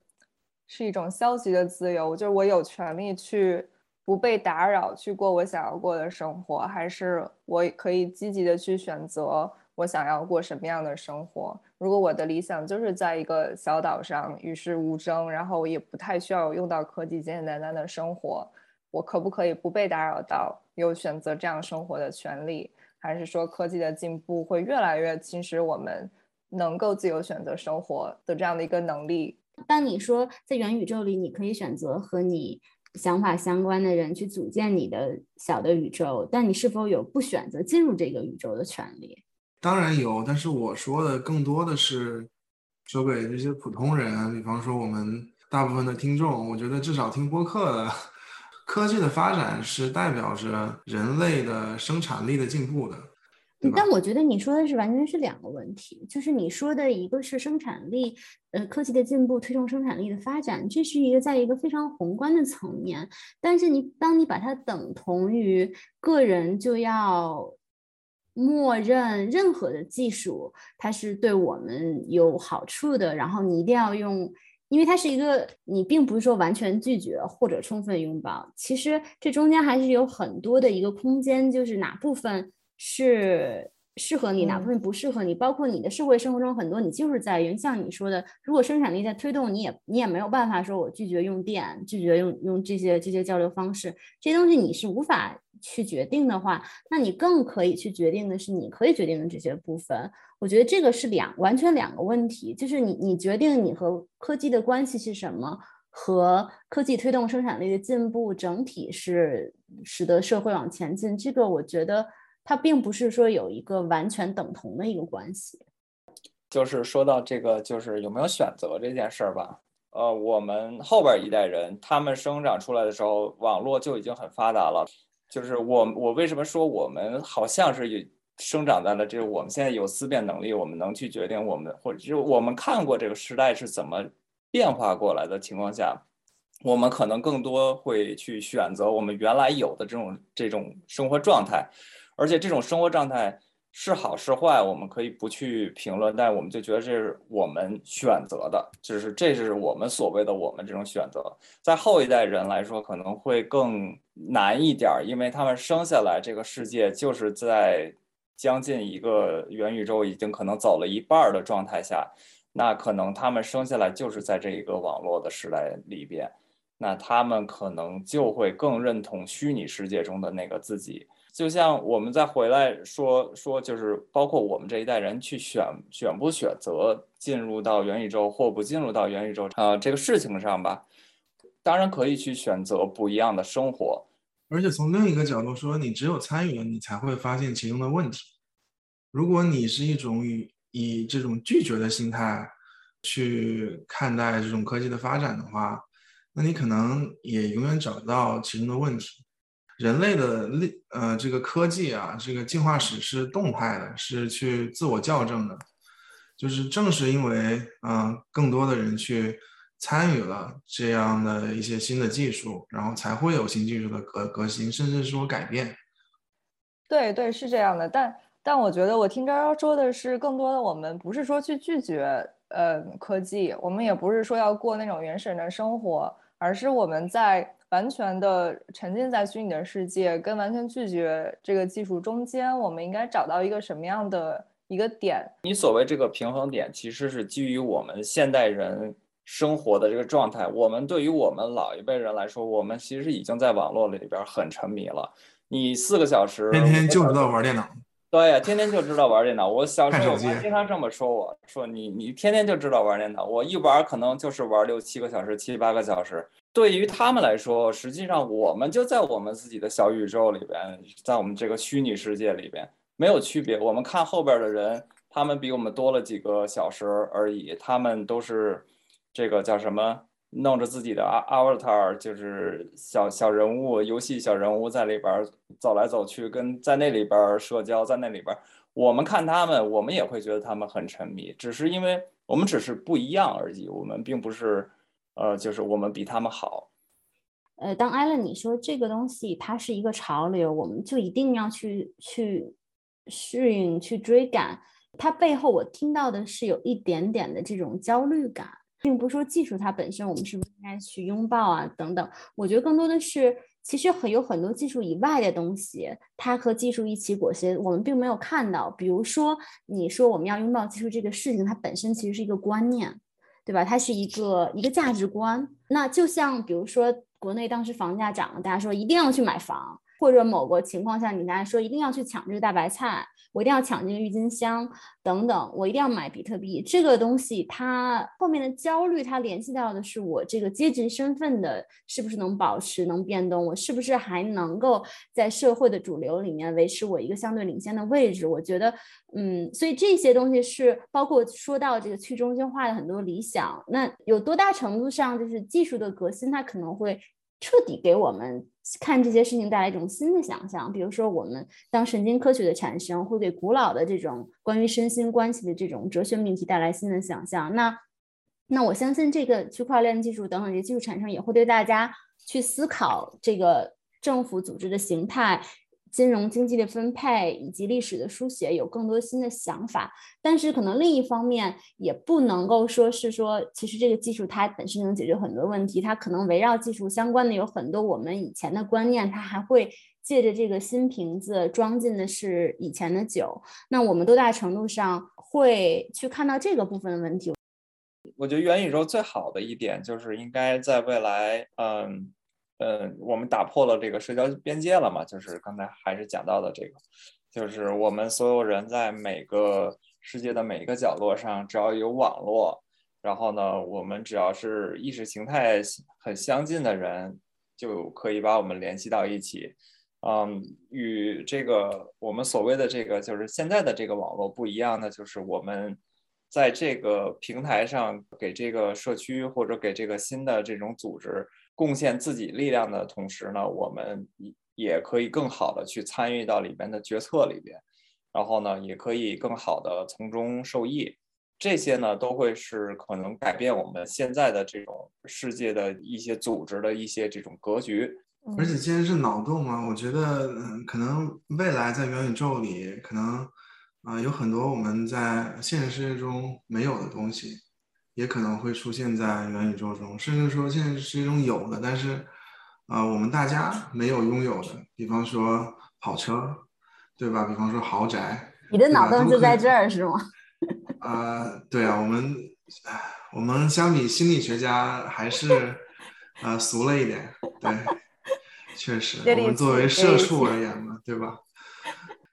是一种消极的自由，就是我有权利去不被打扰，去过我想要过的生活，还是我可以积极的去选择？我想要过什么样的生活？如果我的理想就是在一个小岛上与世无争，然后也不太需要用到科技，简简单单的生活，我可不可以不被打扰到，有选择这样生活的权利？还是说科技的进步会越来越侵蚀我们能够自由选择生活的这样的一个能力？当你说在元宇宙里，你可以选择和你想法相关的人去组建你的小的宇宙，但你是否有不选择进入这个宇宙的权利？当然有，但是我说的更多的是说给这些普通人，比方说我们大部分的听众，我觉得至少听播客的，科技的发展是代表着人类的生产力的进步的。但我觉得你说的是完全是两个问题，就是你说的一个是生产力，呃，科技的进步推动生产力的发展，这是一个在一个非常宏观的层面，但是你当你把它等同于个人就要。默认任何的技术，它是对我们有好处的。然后你一定要用，因为它是一个，你并不是说完全拒绝或者充分拥抱。其实这中间还是有很多的一个空间，就是哪部分是适合你，哪部分不适合你。包括你的社会生活中很多，你就是在于像你说的，如果生产力在推动，你也你也没有办法说我拒绝用电，拒绝用用这些这些交流方式，这些东西你是无法。去决定的话，那你更可以去决定的是你可以决定的这些部分。我觉得这个是两完全两个问题，就是你你决定你和科技的关系是什么，和科技推动生产力的进步整体是使得社会往前进。这个我觉得它并不是说有一个完全等同的一个关系。就是说到这个，就是有没有选择这件事儿吧。呃，我们后边一代人，他们生长出来的时候，网络就已经很发达了。就是我，我为什么说我们好像是生长在了这个我们现在有思辨能力，我们能去决定我们，或者就我们看过这个时代是怎么变化过来的情况下，我们可能更多会去选择我们原来有的这种这种生活状态，而且这种生活状态。是好是坏，我们可以不去评论，但我们就觉得这是我们选择的，就是这是我们所谓的我们这种选择。在后一代人来说，可能会更难一点，因为他们生下来这个世界就是在将近一个元宇宙已经可能走了一半的状态下，那可能他们生下来就是在这一个网络的时代里边，那他们可能就会更认同虚拟世界中的那个自己。就像我们再回来说说，就是包括我们这一代人去选选不选择进入到元宇宙或不进入到元宇宙啊这个事情上吧，当然可以去选择不一样的生活。而且从另一个角度说，你只有参与了，你才会发现其中的问题。如果你是一种以以这种拒绝的心态去看待这种科技的发展的话，那你可能也永远找不到其中的问题。人类的历呃这个科技啊，这个进化史是动态的，是去自我校正的。就是正是因为嗯更多的人去参与了这样的一些新的技术，然后才会有新技术的革革新，甚至说改变。对对，是这样的。但但我觉得我听昭昭说的是，更多的我们不是说去拒绝呃科技，我们也不是说要过那种原始人的生活，而是我们在。完全的沉浸在虚拟的世界，跟完全拒绝这个技术中间，我们应该找到一个什么样的一个点？你所谓这个平衡点，其实是基于我们现代人生活的这个状态。我们对于我们老一辈人来说，我们其实已经在网络里边很沉迷了。你四个小时，天天就知道玩电脑。对呀，天天就知道玩电脑。我小时候我妈经常这么说，我说你你天天就知道玩电脑，我一玩可能就是玩六七个小时、七八个小时。对于他们来说，实际上我们就在我们自己的小宇宙里边，在我们这个虚拟世界里边没有区别。我们看后边的人，他们比我们多了几个小时而已。他们都是这个叫什么，弄着自己的 avatar，就是小小人物、游戏小人物在里边走来走去，跟在那里边社交，在那里边。我们看他们，我们也会觉得他们很沉迷，只是因为我们只是不一样而已。我们并不是。呃，就是我们比他们好。呃，当艾伦你说这个东西它是一个潮流，我们就一定要去去适应、去追赶。它背后我听到的是有一点点的这种焦虑感，并不是说技术它本身我们是不是应该去拥抱啊等等。我觉得更多的是，其实很有很多技术以外的东西，它和技术一起裹挟，我们并没有看到。比如说，你说我们要拥抱技术这个事情，它本身其实是一个观念。对吧？它是一个一个价值观。那就像比如说，国内当时房价涨了，大家说一定要去买房。或者某个情况下，你刚才说一定要去抢这个大白菜，我一定要抢这个郁金香等等，我一定要买比特币这个东西，它后面的焦虑，它联系到的是我这个阶级身份的是不是能保持、能变动，我是不是还能够在社会的主流里面维持我一个相对领先的位置？我觉得，嗯，所以这些东西是包括说到这个去中心化的很多理想，那有多大程度上就是技术的革新，它可能会。彻底给我们看这些事情带来一种新的想象，比如说，我们当神经科学的产生会给古老的这种关于身心关系的这种哲学命题带来新的想象，那那我相信这个区块链技术等等这些技术产生也会对大家去思考这个政府组织的形态。金融经济的分配以及历史的书写有更多新的想法，但是可能另一方面也不能够说是说，其实这个技术它本身能解决很多问题，它可能围绕技术相关的有很多我们以前的观念，它还会借着这个新瓶子装进的是以前的酒，那我们多大程度上会去看到这个部分的问题？我觉得元宇宙最好的一点就是应该在未来，嗯。嗯，我们打破了这个社交边界了嘛？就是刚才还是讲到的这个，就是我们所有人在每个世界的每一个角落上，只要有网络，然后呢，我们只要是意识形态很相近的人，就可以把我们联系到一起。嗯，与这个我们所谓的这个就是现在的这个网络不一样的，就是我们在这个平台上给这个社区或者给这个新的这种组织贡献自己力量的同时呢，我们也可以更好的去参与到里边的决策里边，然后呢，也可以更好的从中受益。这些呢，都会是可能改变我们现在的这种世界的一些组织的一些这种格局。而且既然是脑洞嘛，我觉得嗯，可能未来在元宇宙里可能。啊，有很多我们在现实世界中没有的东西，也可能会出现在元宇宙中，甚至说现实世界中有的，但是啊，我们大家没有拥有的，比方说跑车，对吧？比方说豪宅，你的脑洞就在这儿是吗？啊，对啊，我们我们相比心理学家还是啊俗了一点，对，确实，我们作为社畜而言嘛，对吧？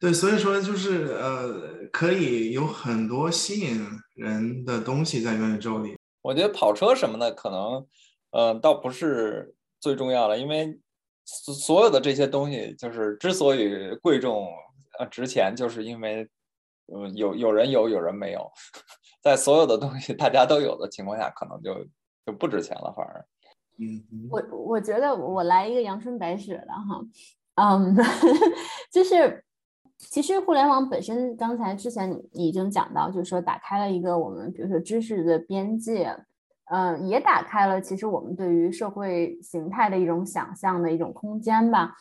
对，所以说就是呃，可以有很多吸引人的东西在元宇宙里。我觉得跑车什么的可能，呃，倒不是最重要的，因为所所有的这些东西就是之所以贵重呃值钱，就是因为嗯有有人有有人没有，在所有的东西大家都有的情况下，可能就就不值钱了，反而。嗯，我我觉得我来一个阳春白雪的哈，嗯，就是。其实互联网本身，刚才之前已经讲到，就是说打开了一个我们，比如说知识的边界，嗯，也打开了其实我们对于社会形态的一种想象的一种空间吧。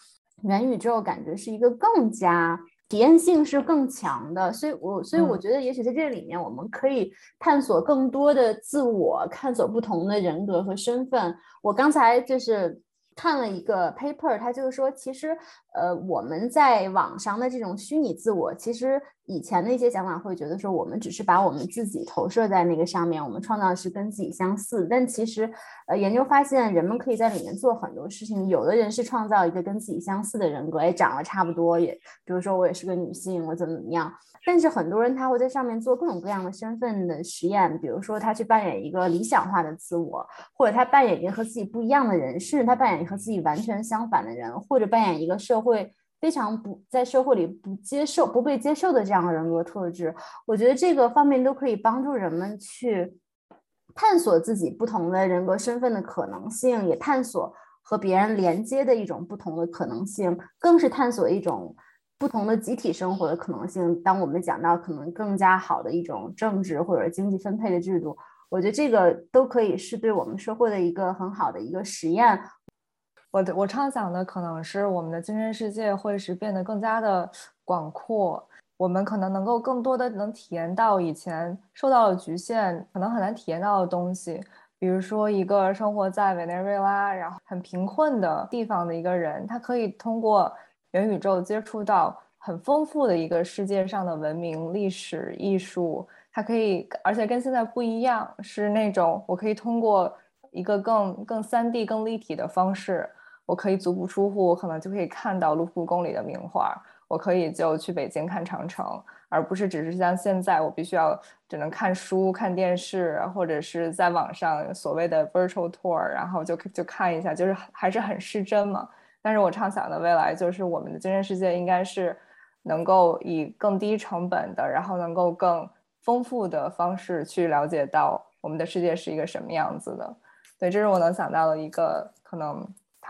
元宇宙感觉是一个更加体验性是更强的，所以我所以我觉得也许在这里面，我们可以探索更多的自我，探索不同的人格和身份。我刚才就是。看了一个 paper，他就是说，其实，呃，我们在网上的这种虚拟自我，其实以前的一些想法会觉得说，我们只是把我们自己投射在那个上面，我们创造的是跟自己相似。但其实，呃，研究发现，人们可以在里面做很多事情。有的人是创造一个跟自己相似的人格，也长得差不多，也比如说我也是个女性，我怎么怎么样。但是很多人他会在上面做各种各样的身份的实验，比如说他去扮演一个理想化的自我，或者他扮演一个和自己不一样的人，甚至他扮演和自己完全相反的人，或者扮演一个社会非常不在社会里不接受、不被接受的这样的人格特质。我觉得这个方面都可以帮助人们去探索自己不同的人格身份的可能性，也探索和别人连接的一种不同的可能性，更是探索一种。不同的集体生活的可能性，当我们讲到可能更加好的一种政治或者经济分配的制度，我觉得这个都可以是对我们社会的一个很好的一个实验。我我畅想的可能是我们的精神世界会是变得更加的广阔，我们可能能够更多的能体验到以前受到了局限可能很难体验到的东西，比如说一个生活在委内瑞拉然后很贫困的地方的一个人，他可以通过。元宇宙接触到很丰富的一个世界上的文明、历史、艺术，它可以，而且跟现在不一样，是那种我可以通过一个更更三 D、更立体的方式，我可以足不出户，可能就可以看到卢浮宫里的名画，我可以就去北京看长城，而不是只是像现在我必须要只能看书、看电视，或者是在网上所谓的 virtual tour，然后就就看一下，就是还是很失真嘛。但是我畅想的未来就是我们的精神世界应该是能够以更低成本的，然后能够更丰富的方式去了解到我们的世界是一个什么样子的。对，这是我能想到的一个可能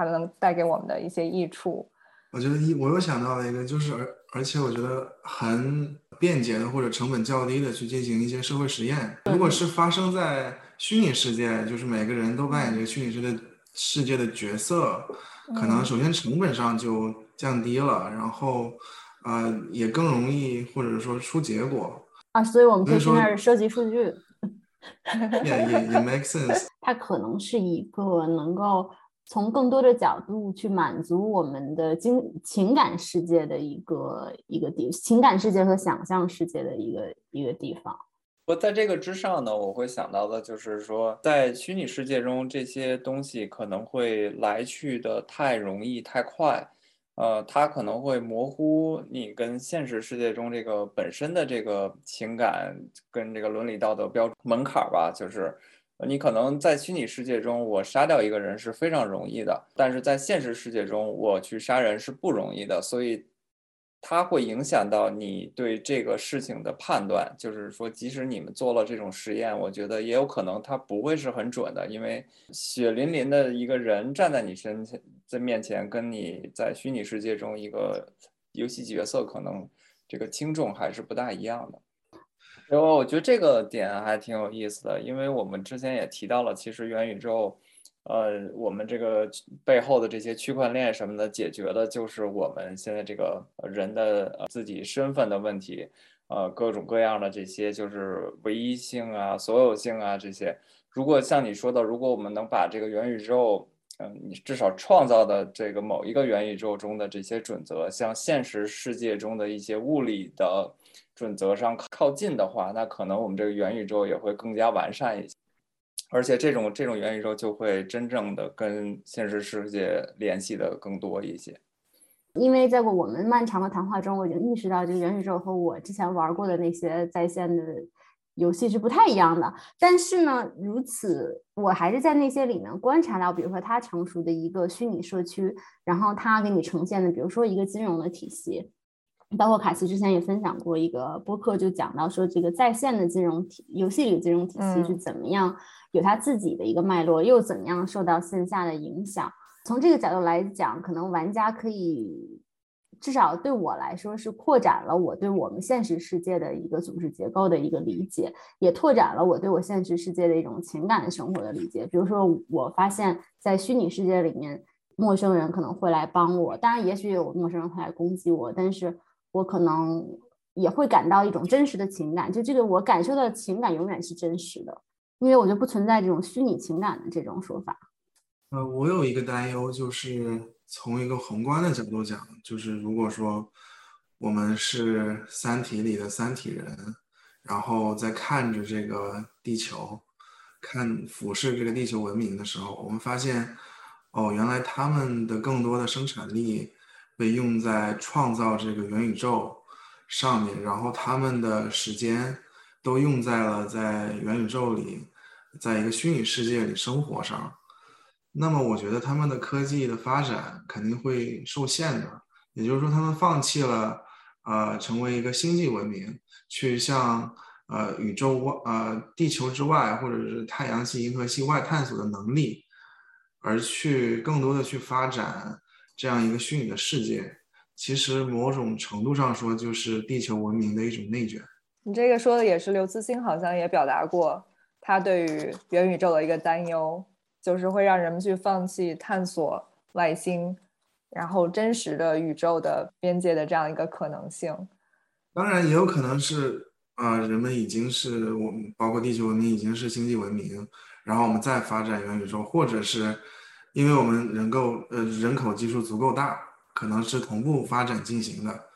它能带给我们的一些益处。我觉得一我又想到了一个，就是而而且我觉得很便捷的或者成本较低的去进行一些社会实验。如果是发生在虚拟世界，就是每个人都扮演这个虚拟世界世界的角色。可能首先成本上就降低了，然后，呃，也更容易或者说出结果啊，所以我们可以去那儿收集数据，也也也 make sense。它可能是一个能够从更多的角度去满足我们的经情感世界的一个一个地，情感世界和想象世界的一个一个地方。不在这个之上呢，我会想到的就是说，在虚拟世界中，这些东西可能会来去的太容易、太快，呃，它可能会模糊你跟现实世界中这个本身的这个情感跟这个伦理道德标门槛吧。就是你可能在虚拟世界中，我杀掉一个人是非常容易的，但是在现实世界中，我去杀人是不容易的。所以，它会影响到你对这个事情的判断。就是说，即使你们做了这种实验，我觉得也有可能它不会是很准的，因为血淋淋的一个人站在你身前在面前，跟你在虚拟世界中一个游戏角色，可能这个轻重还是不大一样的。然后我觉得这个点还挺有意思的，因为我们之前也提到了，其实元宇宙。呃，我们这个背后的这些区块链什么的，解决的就是我们现在这个人的自己身份的问题，呃，各种各样的这些就是唯一性啊、所有性啊这些。如果像你说的，如果我们能把这个元宇宙，嗯，你至少创造的这个某一个元宇宙中的这些准则，像现实世界中的一些物理的准则上靠近的话，那可能我们这个元宇宙也会更加完善一些。而且这种这种元宇宙就会真正的跟现实世界联系的更多一些，因为在我们漫长的谈话中，我已经意识到就是元宇宙和我之前玩过的那些在线的游戏是不太一样的。但是呢，如此我还是在那些里面观察到，比如说它成熟的一个虚拟社区，然后它给你呈现的，比如说一个金融的体系。包括卡西之前也分享过一个播客，就讲到说这个在线的金融体游戏里的金融体系是怎么样有它自己的一个脉络，又怎么样受到线下的影响。从这个角度来讲，可能玩家可以至少对我来说是扩展了我对我们现实世界的一个组织结构的一个理解，也拓展了我对我现实世界的一种情感生活的理解。比如说，我发现在虚拟世界里面，陌生人可能会来帮我，当然也许有陌生人会来攻击我，但是。我可能也会感到一种真实的情感，就这个我感受到的情感永远是真实的，因为我就不存在这种虚拟情感的这种说法。呃，我有一个担忧，就是从一个宏观的角度讲，就是如果说我们是《三体》里的三体人，然后在看着这个地球，看俯视这个地球文明的时候，我们发现，哦，原来他们的更多的生产力。被用在创造这个元宇宙上面，然后他们的时间都用在了在元宇宙里，在一个虚拟世界里生活上。那么，我觉得他们的科技的发展肯定会受限的。也就是说，他们放弃了呃成为一个星际文明，去向呃宇宙外呃地球之外，或者是太阳系、银河系外探索的能力，而去更多的去发展。这样一个虚拟的世界，其实某种程度上说，就是地球文明的一种内卷。你这个说的也是刘慈欣好像也表达过，他对于元宇宙的一个担忧，就是会让人们去放弃探索外星，然后真实的宇宙的边界的这样一个可能性。当然，也有可能是啊，人们已经是我们包括地球文明已经是星际文明，然后我们再发展元宇宙，或者是。因为我们人够呃人口基数足够大，可能是同步发展进行的，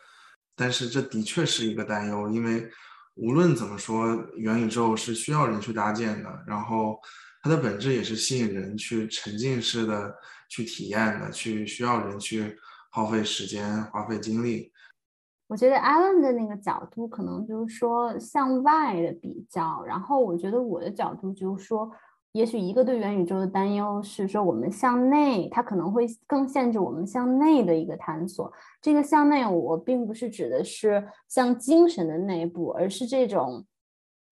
但是这的确是一个担忧，因为无论怎么说，元宇宙是需要人去搭建的，然后它的本质也是吸引人去沉浸式的去体验的，去需要人去耗费时间、花费精力。我觉得 Alan 的那个角度可能就是说向外的比较，然后我觉得我的角度就是说。也许一个对元宇宙的担忧是说，我们向内，它可能会更限制我们向内的一个探索。这个向内，我并不是指的是向精神的内部，而是这种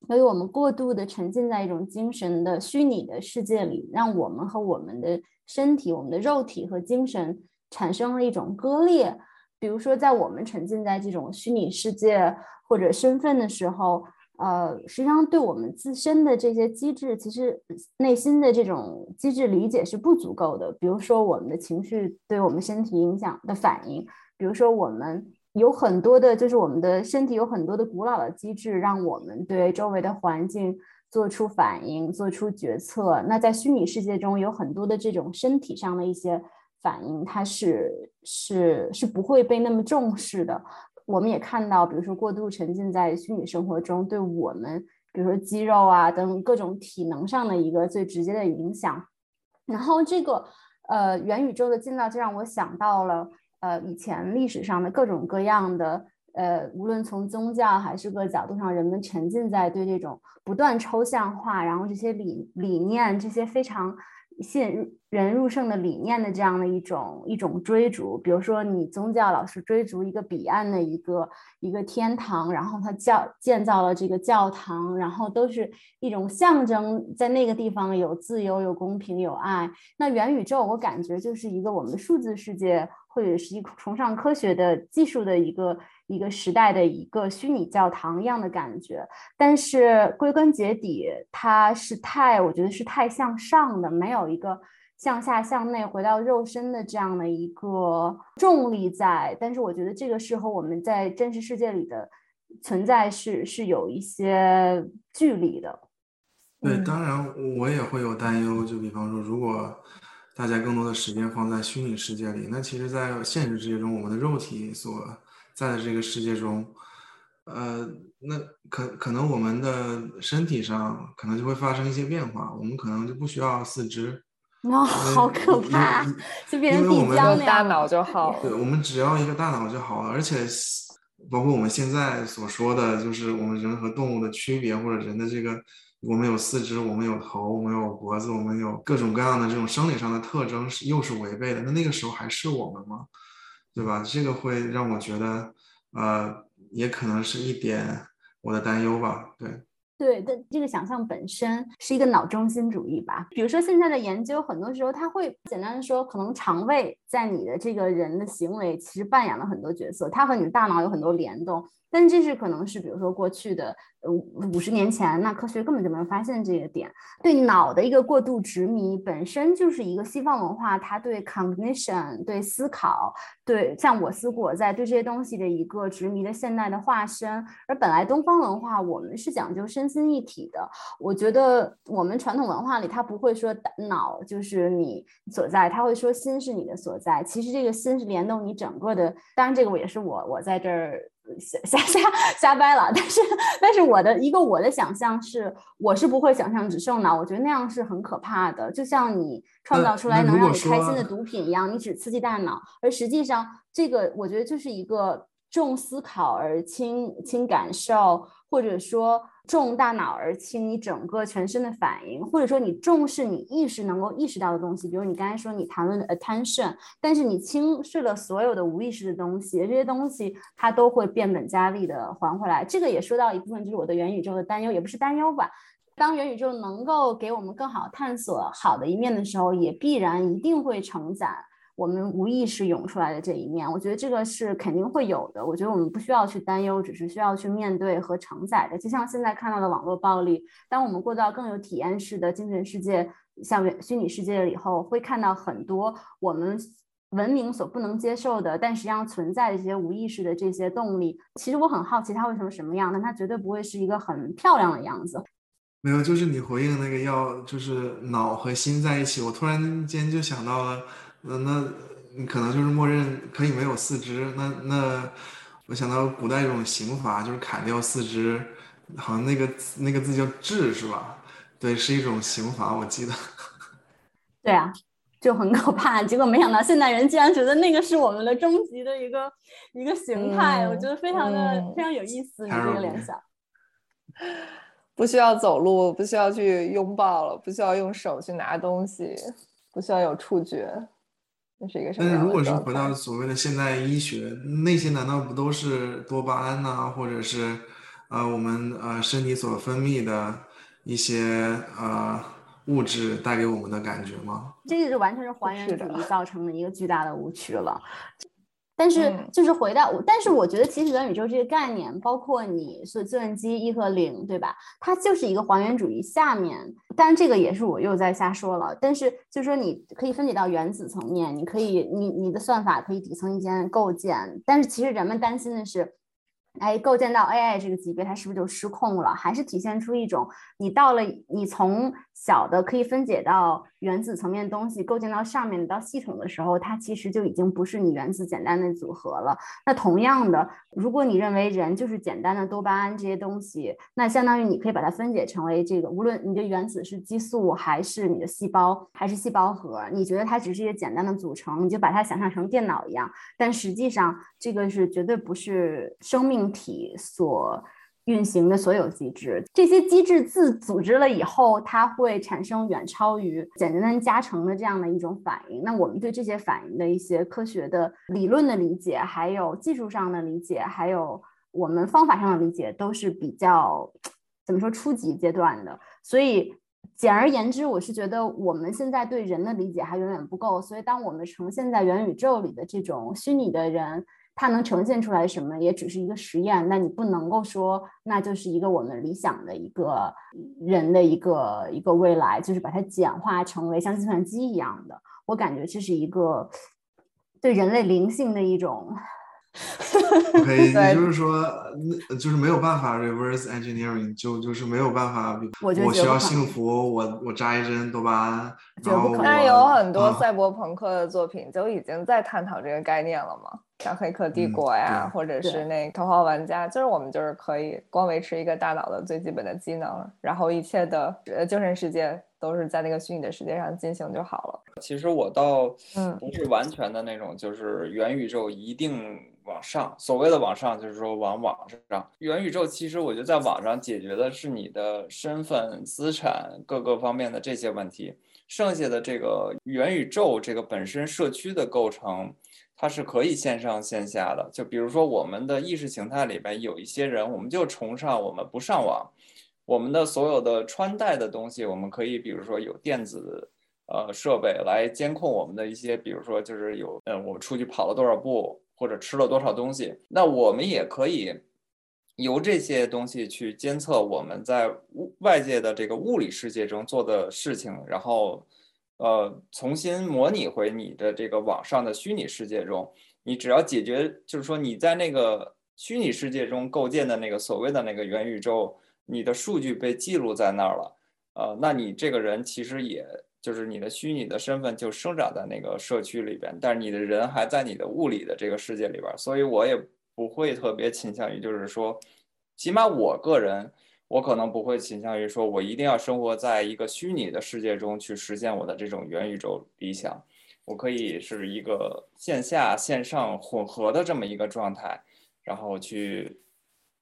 由于我们过度的沉浸在一种精神的虚拟的世界里，让我们和我们的身体、我们的肉体和精神产生了一种割裂。比如说，在我们沉浸在这种虚拟世界或者身份的时候。呃，实际上对我们自身的这些机制，其实内心的这种机制理解是不足够的。比如说，我们的情绪对我们身体影响的反应，比如说，我们有很多的，就是我们的身体有很多的古老的机制，让我们对周围的环境做出反应、做出决策。那在虚拟世界中，有很多的这种身体上的一些反应，它是是是不会被那么重视的。我们也看到，比如说过度沉浸在虚拟生活中，对我们，比如说肌肉啊等各种体能上的一个最直接的影响。然后这个呃元宇宙的进到，就让我想到了呃以前历史上的各种各样的呃，无论从宗教还是各角度上，人们沉浸在对这种不断抽象化，然后这些理理念，这些非常现人入圣的理念的这样的一种一种追逐，比如说你宗教老是追逐一个彼岸的一个一个天堂，然后他教建造了这个教堂，然后都是一种象征，在那个地方有自由、有公平、有爱。那元宇宙，我感觉就是一个我们数字世界，或者是一个崇尚科学的技术的一个一个时代的一个虚拟教堂一样的感觉。但是归根结底，它是太，我觉得是太向上的，没有一个。向下向内回到肉身的这样的一个重力在，但是我觉得这个是和我们在真实世界里的存在是是有一些距离的。对，当然我也会有担忧，就比方说，如果大家更多的时间放在虚拟世界里，那其实，在现实世界中，我们的肉体所在的这个世界中，呃，那可可能我们的身体上可能就会发生一些变化，我们可能就不需要四肢。哦，好可怕！就变成我们的大脑就好了。对，我们只要一个大脑就好了。而且，包括我们现在所说的，就是我们人和动物的区别，或者人的这个，我们有四肢，我们有头，我们有脖子，我们有各种各样的这种生理上的特征，是又是违背的。那那个时候还是我们吗？对吧？这个会让我觉得，呃，也可能是一点我的担忧吧。对。对但，这个想象本身是一个脑中心主义吧。比如说现在的研究，很多时候他会简单的说，可能肠胃在你的这个人的行为其实扮演了很多角色，它和你的大脑有很多联动。但这是可能是，比如说过去的呃五十年前，那科学根本就没有发现这个点。对脑的一个过度执迷，本身就是一个西方文化，它对 cognition 对思考，对像我思故我在对这些东西的一个执迷的现代的化身。而本来东方文化，我们是讲究身心一体的。我觉得我们传统文化里，它不会说脑就是你所在，它会说心是你的所在。其实这个心是联动你整个的。当然，这个我也是我我在这儿。瞎 瞎瞎瞎掰了，但是但是我的一个我的想象是，我是不会想象只剩脑，我觉得那样是很可怕的，就像你创造出来能让你开心的毒品一样，你只刺激大脑，而实际上这个我觉得就是一个重思考而轻轻感受，或者说。重大脑而轻你整个全身的反应，或者说你重视你意识能够意识到的东西，比如你刚才说你谈论的 attention，但是你轻视了所有的无意识的东西，这些东西它都会变本加厉的还回来。这个也说到一部分，就是我的元宇宙的担忧，也不是担忧吧。当元宇宙能够给我们更好探索好的一面的时候，也必然一定会承载。我们无意识涌出来的这一面，我觉得这个是肯定会有的。我觉得我们不需要去担忧，只是需要去面对和承载的。就像现在看到的网络暴力，当我们过到更有体验式的精神世界，像虚拟世界了以后，会看到很多我们文明所不能接受的，但实际上存在的一些无意识的这些动力。其实我很好奇它为什么什么样，但它绝对不会是一个很漂亮的样子。没有，就是你回应那个要就是脑和心在一起，我突然间就想到了。那那，你可能就是默认可以没有四肢。那那，我想到古代一种刑罚，就是砍掉四肢，好像那个那个字叫“治”，是吧？对，是一种刑罚，我记得。对啊，就很可怕。结果没想到现代人竟然觉得那个是我们的终极的一个一个形态，我觉得非常的非常有意思。你这个联想，不需要走路，不需要去拥抱了，不需要用手去拿东西，不需要有触觉。但是，如果是回到所谓的现代医学，那些难道不都是多巴胺呐，或者是呃我们呃身体所分泌的一些呃物质带给我们的感觉吗？这个就完全是还原主义造成的一个巨大的误区了。但是就是回到，但是我觉得其实元宇宙这个概念，包括你说计算机一和零，对吧？它就是一个还原主义下面，当然这个也是我又在瞎说了。但是就是说你可以分解到原子层面，你可以你你的算法可以底层一间构建，但是其实人们担心的是。哎，构建到 AI 这个级别，它是不是就失控了？还是体现出一种你到了你从小的可以分解到原子层面的东西，构建到上面到系统的时候，它其实就已经不是你原子简单的组合了。那同样的，如果你认为人就是简单的多巴胺这些东西，那相当于你可以把它分解成为这个，无论你的原子是激素还是你的细胞还是细胞核，你觉得它只是一个简单的组成，你就把它想象成电脑一样。但实际上，这个是绝对不是生命。体所运行的所有机制，这些机制自组织了以后，它会产生远超于简单加成的这样的一种反应。那我们对这些反应的一些科学的理论的理解，还有技术上的理解，还有我们方法上的理解，都是比较怎么说初级阶段的。所以简而言之，我是觉得我们现在对人的理解还远远不够。所以当我们呈现在元宇宙里的这种虚拟的人。它能呈现出来什么，也只是一个实验。那你不能够说，那就是一个我们理想的一个人的一个一个未来，就是把它简化成为像计算机一样的。我感觉这是一个对人类灵性的一种。可以，也就是说，那就是没有办法 reverse engineering，就就是没有办法。我我需要幸福，我我扎一针多巴胺。然后，当然有很多赛博朋克的作品就已经在探讨这个概念了嘛。像《黑客帝国》呀，或者是那《头号玩家》，就是我们就是可以光维持一个大脑的最基本的机能，然后一切的呃精神世界都是在那个虚拟的世界上进行就好了。其实我倒嗯不是完全的那种，就是元宇宙一定往上。所谓的往上，就是说往网上。元宇宙其实我觉得在网上解决的是你的身份、资产各个方面的这些问题，剩下的这个元宇宙这个本身社区的构成。它是可以线上线下的，就比如说我们的意识形态里边有一些人，我们就崇尚我们不上网，我们的所有的穿戴的东西，我们可以比如说有电子呃设备来监控我们的一些，比如说就是有嗯我出去跑了多少步或者吃了多少东西，那我们也可以由这些东西去监测我们在物外界的这个物理世界中做的事情，然后。呃，重新模拟回你的这个网上的虚拟世界中，你只要解决，就是说你在那个虚拟世界中构建的那个所谓的那个元宇宙，你的数据被记录在那儿了，呃，那你这个人其实也就是你的虚拟的身份就生长在那个社区里边，但是你的人还在你的物理的这个世界里边，所以我也不会特别倾向于，就是说，起码我个人。我可能不会倾向于说，我一定要生活在一个虚拟的世界中去实现我的这种元宇宙理想。我可以是一个线下线上混合的这么一个状态，然后去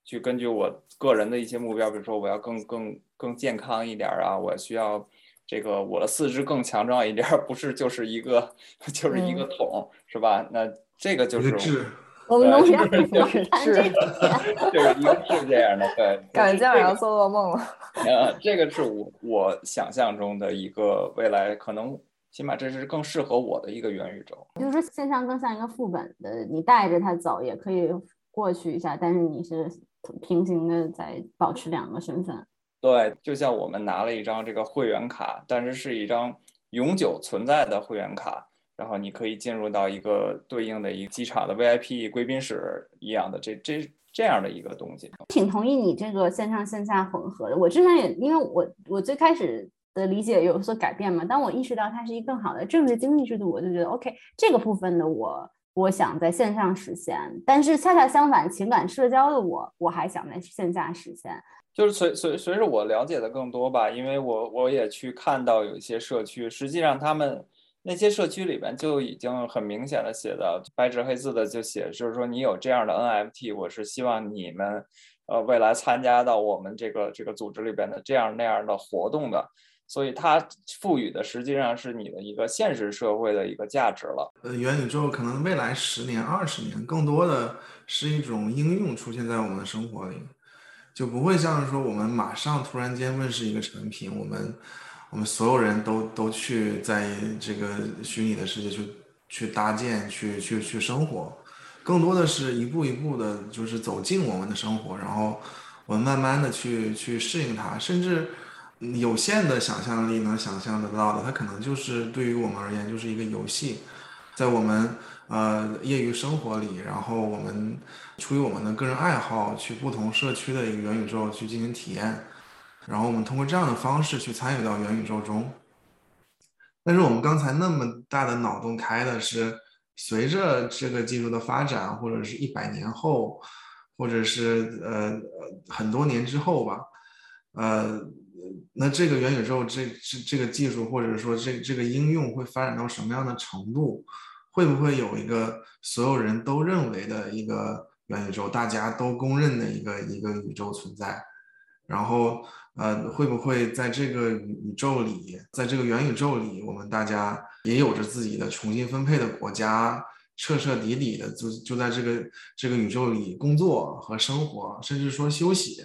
去根据我个人的一些目标，比如说我要更更更健康一点啊，我需要这个我的四肢更强壮一点，不是就是一个 就是一个桶，是吧？那这个就是。我们农园是 就是一个是这样的，对，感觉今晚上做噩梦了。呃，这个是我我想象中的一个未来，可能起码这是更适合我的一个元宇宙。就是说，线上更像一个副本的，你带着它走也可以过去一下，但是你是平行的在保持两个身份。对，就像我们拿了一张这个会员卡，但是是一张永久存在的会员卡。然后你可以进入到一个对应的一个机场的 VIP 贵宾室一样的这这这样的一个东西。挺同意你这个线上线下混合的。我之前也因为我我最开始的理解有所改变嘛，当我意识到它是一个更好的政治经济制度，我就觉得 OK 这个部分的我我想在线上实现，但是恰恰相反，情感社交的我我还想在线下实现。就是随随随着我了解的更多吧，因为我我也去看到有一些社区，实际上他们。那些社区里边就已经很明显的写的白纸黑字的就写，就是说你有这样的 NFT，我是希望你们，呃，未来参加到我们这个这个组织里边的这样那样的活动的，所以它赋予的实际上是你的一个现实社会的一个价值了。呃，元宇宙可能未来十年、二十年，更多的是一种应用出现在我们的生活里，就不会像是说我们马上突然间问世一个产品，我们。我们所有人都都去在这个虚拟的世界去去搭建、去去去生活，更多的是一步一步的，就是走进我们的生活，然后我们慢慢的去去适应它，甚至有限的想象力能想象得到的，它可能就是对于我们而言就是一个游戏，在我们呃业余生活里，然后我们出于我们的个人爱好去不同社区的一个元宇宙去进行体验。然后我们通过这样的方式去参与到元宇宙中，但是我们刚才那么大的脑洞开的是，随着这个技术的发展，或者是一百年后，或者是呃很多年之后吧，呃，那这个元宇宙这这这个技术或者说这这个应用会发展到什么样的程度？会不会有一个所有人都认为的一个元宇宙，大家都公认的一个一个宇宙存在。然后，呃，会不会在这个宇宙里，在这个元宇宙里，我们大家也有着自己的重新分配的国家，彻彻底底的就就在这个这个宇宙里工作和生活，甚至说休息？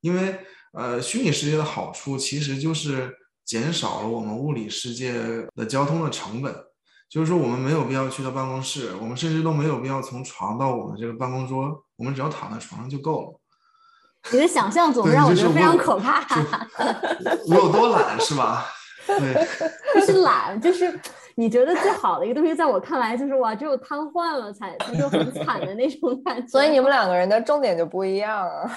因为，呃，虚拟世界的好处其实就是减少了我们物理世界的交通的成本，就是说我们没有必要去到办公室，我们甚至都没有必要从床到我们这个办公桌，我们只要躺在床上就够了。你的想象总让我觉得非常可怕。我有多懒是吧？对，就是懒，就是你觉得最好的一个东西，在我看来就是哇，只有瘫痪了才才就很惨的那种感觉。所以你们两个人的重点就不一样啊。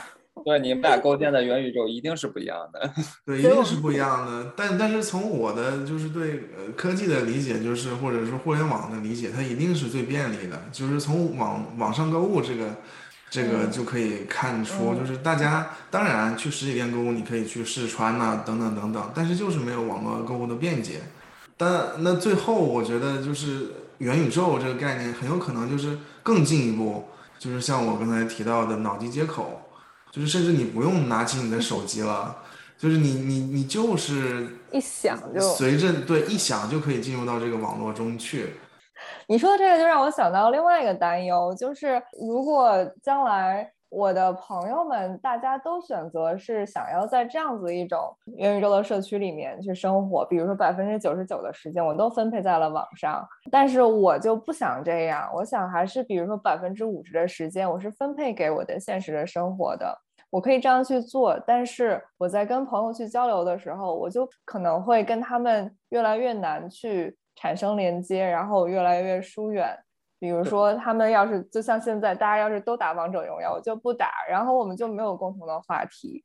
对，你们俩构建的元宇宙一定是不一样的。对，一定是不一样的。但但是从我的就是对呃科技的理解，就是或者是互联网的理解，它一定是最便利的。就是从网网上购物这个。这个就可以看出，就是大家当然去实体店购物，你可以去试穿呐，等等等等，但是就是没有网络购物的便捷。但那最后，我觉得就是元宇宙这个概念很有可能就是更进一步，就是像我刚才提到的脑机接口，就是甚至你不用拿起你的手机了，就是你你你就是一响就随着对一响就可以进入到这个网络中去。你说的这个就让我想到另外一个担忧，就是如果将来我的朋友们大家都选择是想要在这样子一种元宇宙的社区里面去生活，比如说百分之九十九的时间我都分配在了网上，但是我就不想这样，我想还是比如说百分之五十的时间我是分配给我的现实的生活的，我可以这样去做，但是我在跟朋友去交流的时候，我就可能会跟他们越来越难去。产生连接，然后越来越疏远。比如说，他们要是就像现在，大家要是都打王者荣耀，我就不打，然后我们就没有共同的话题，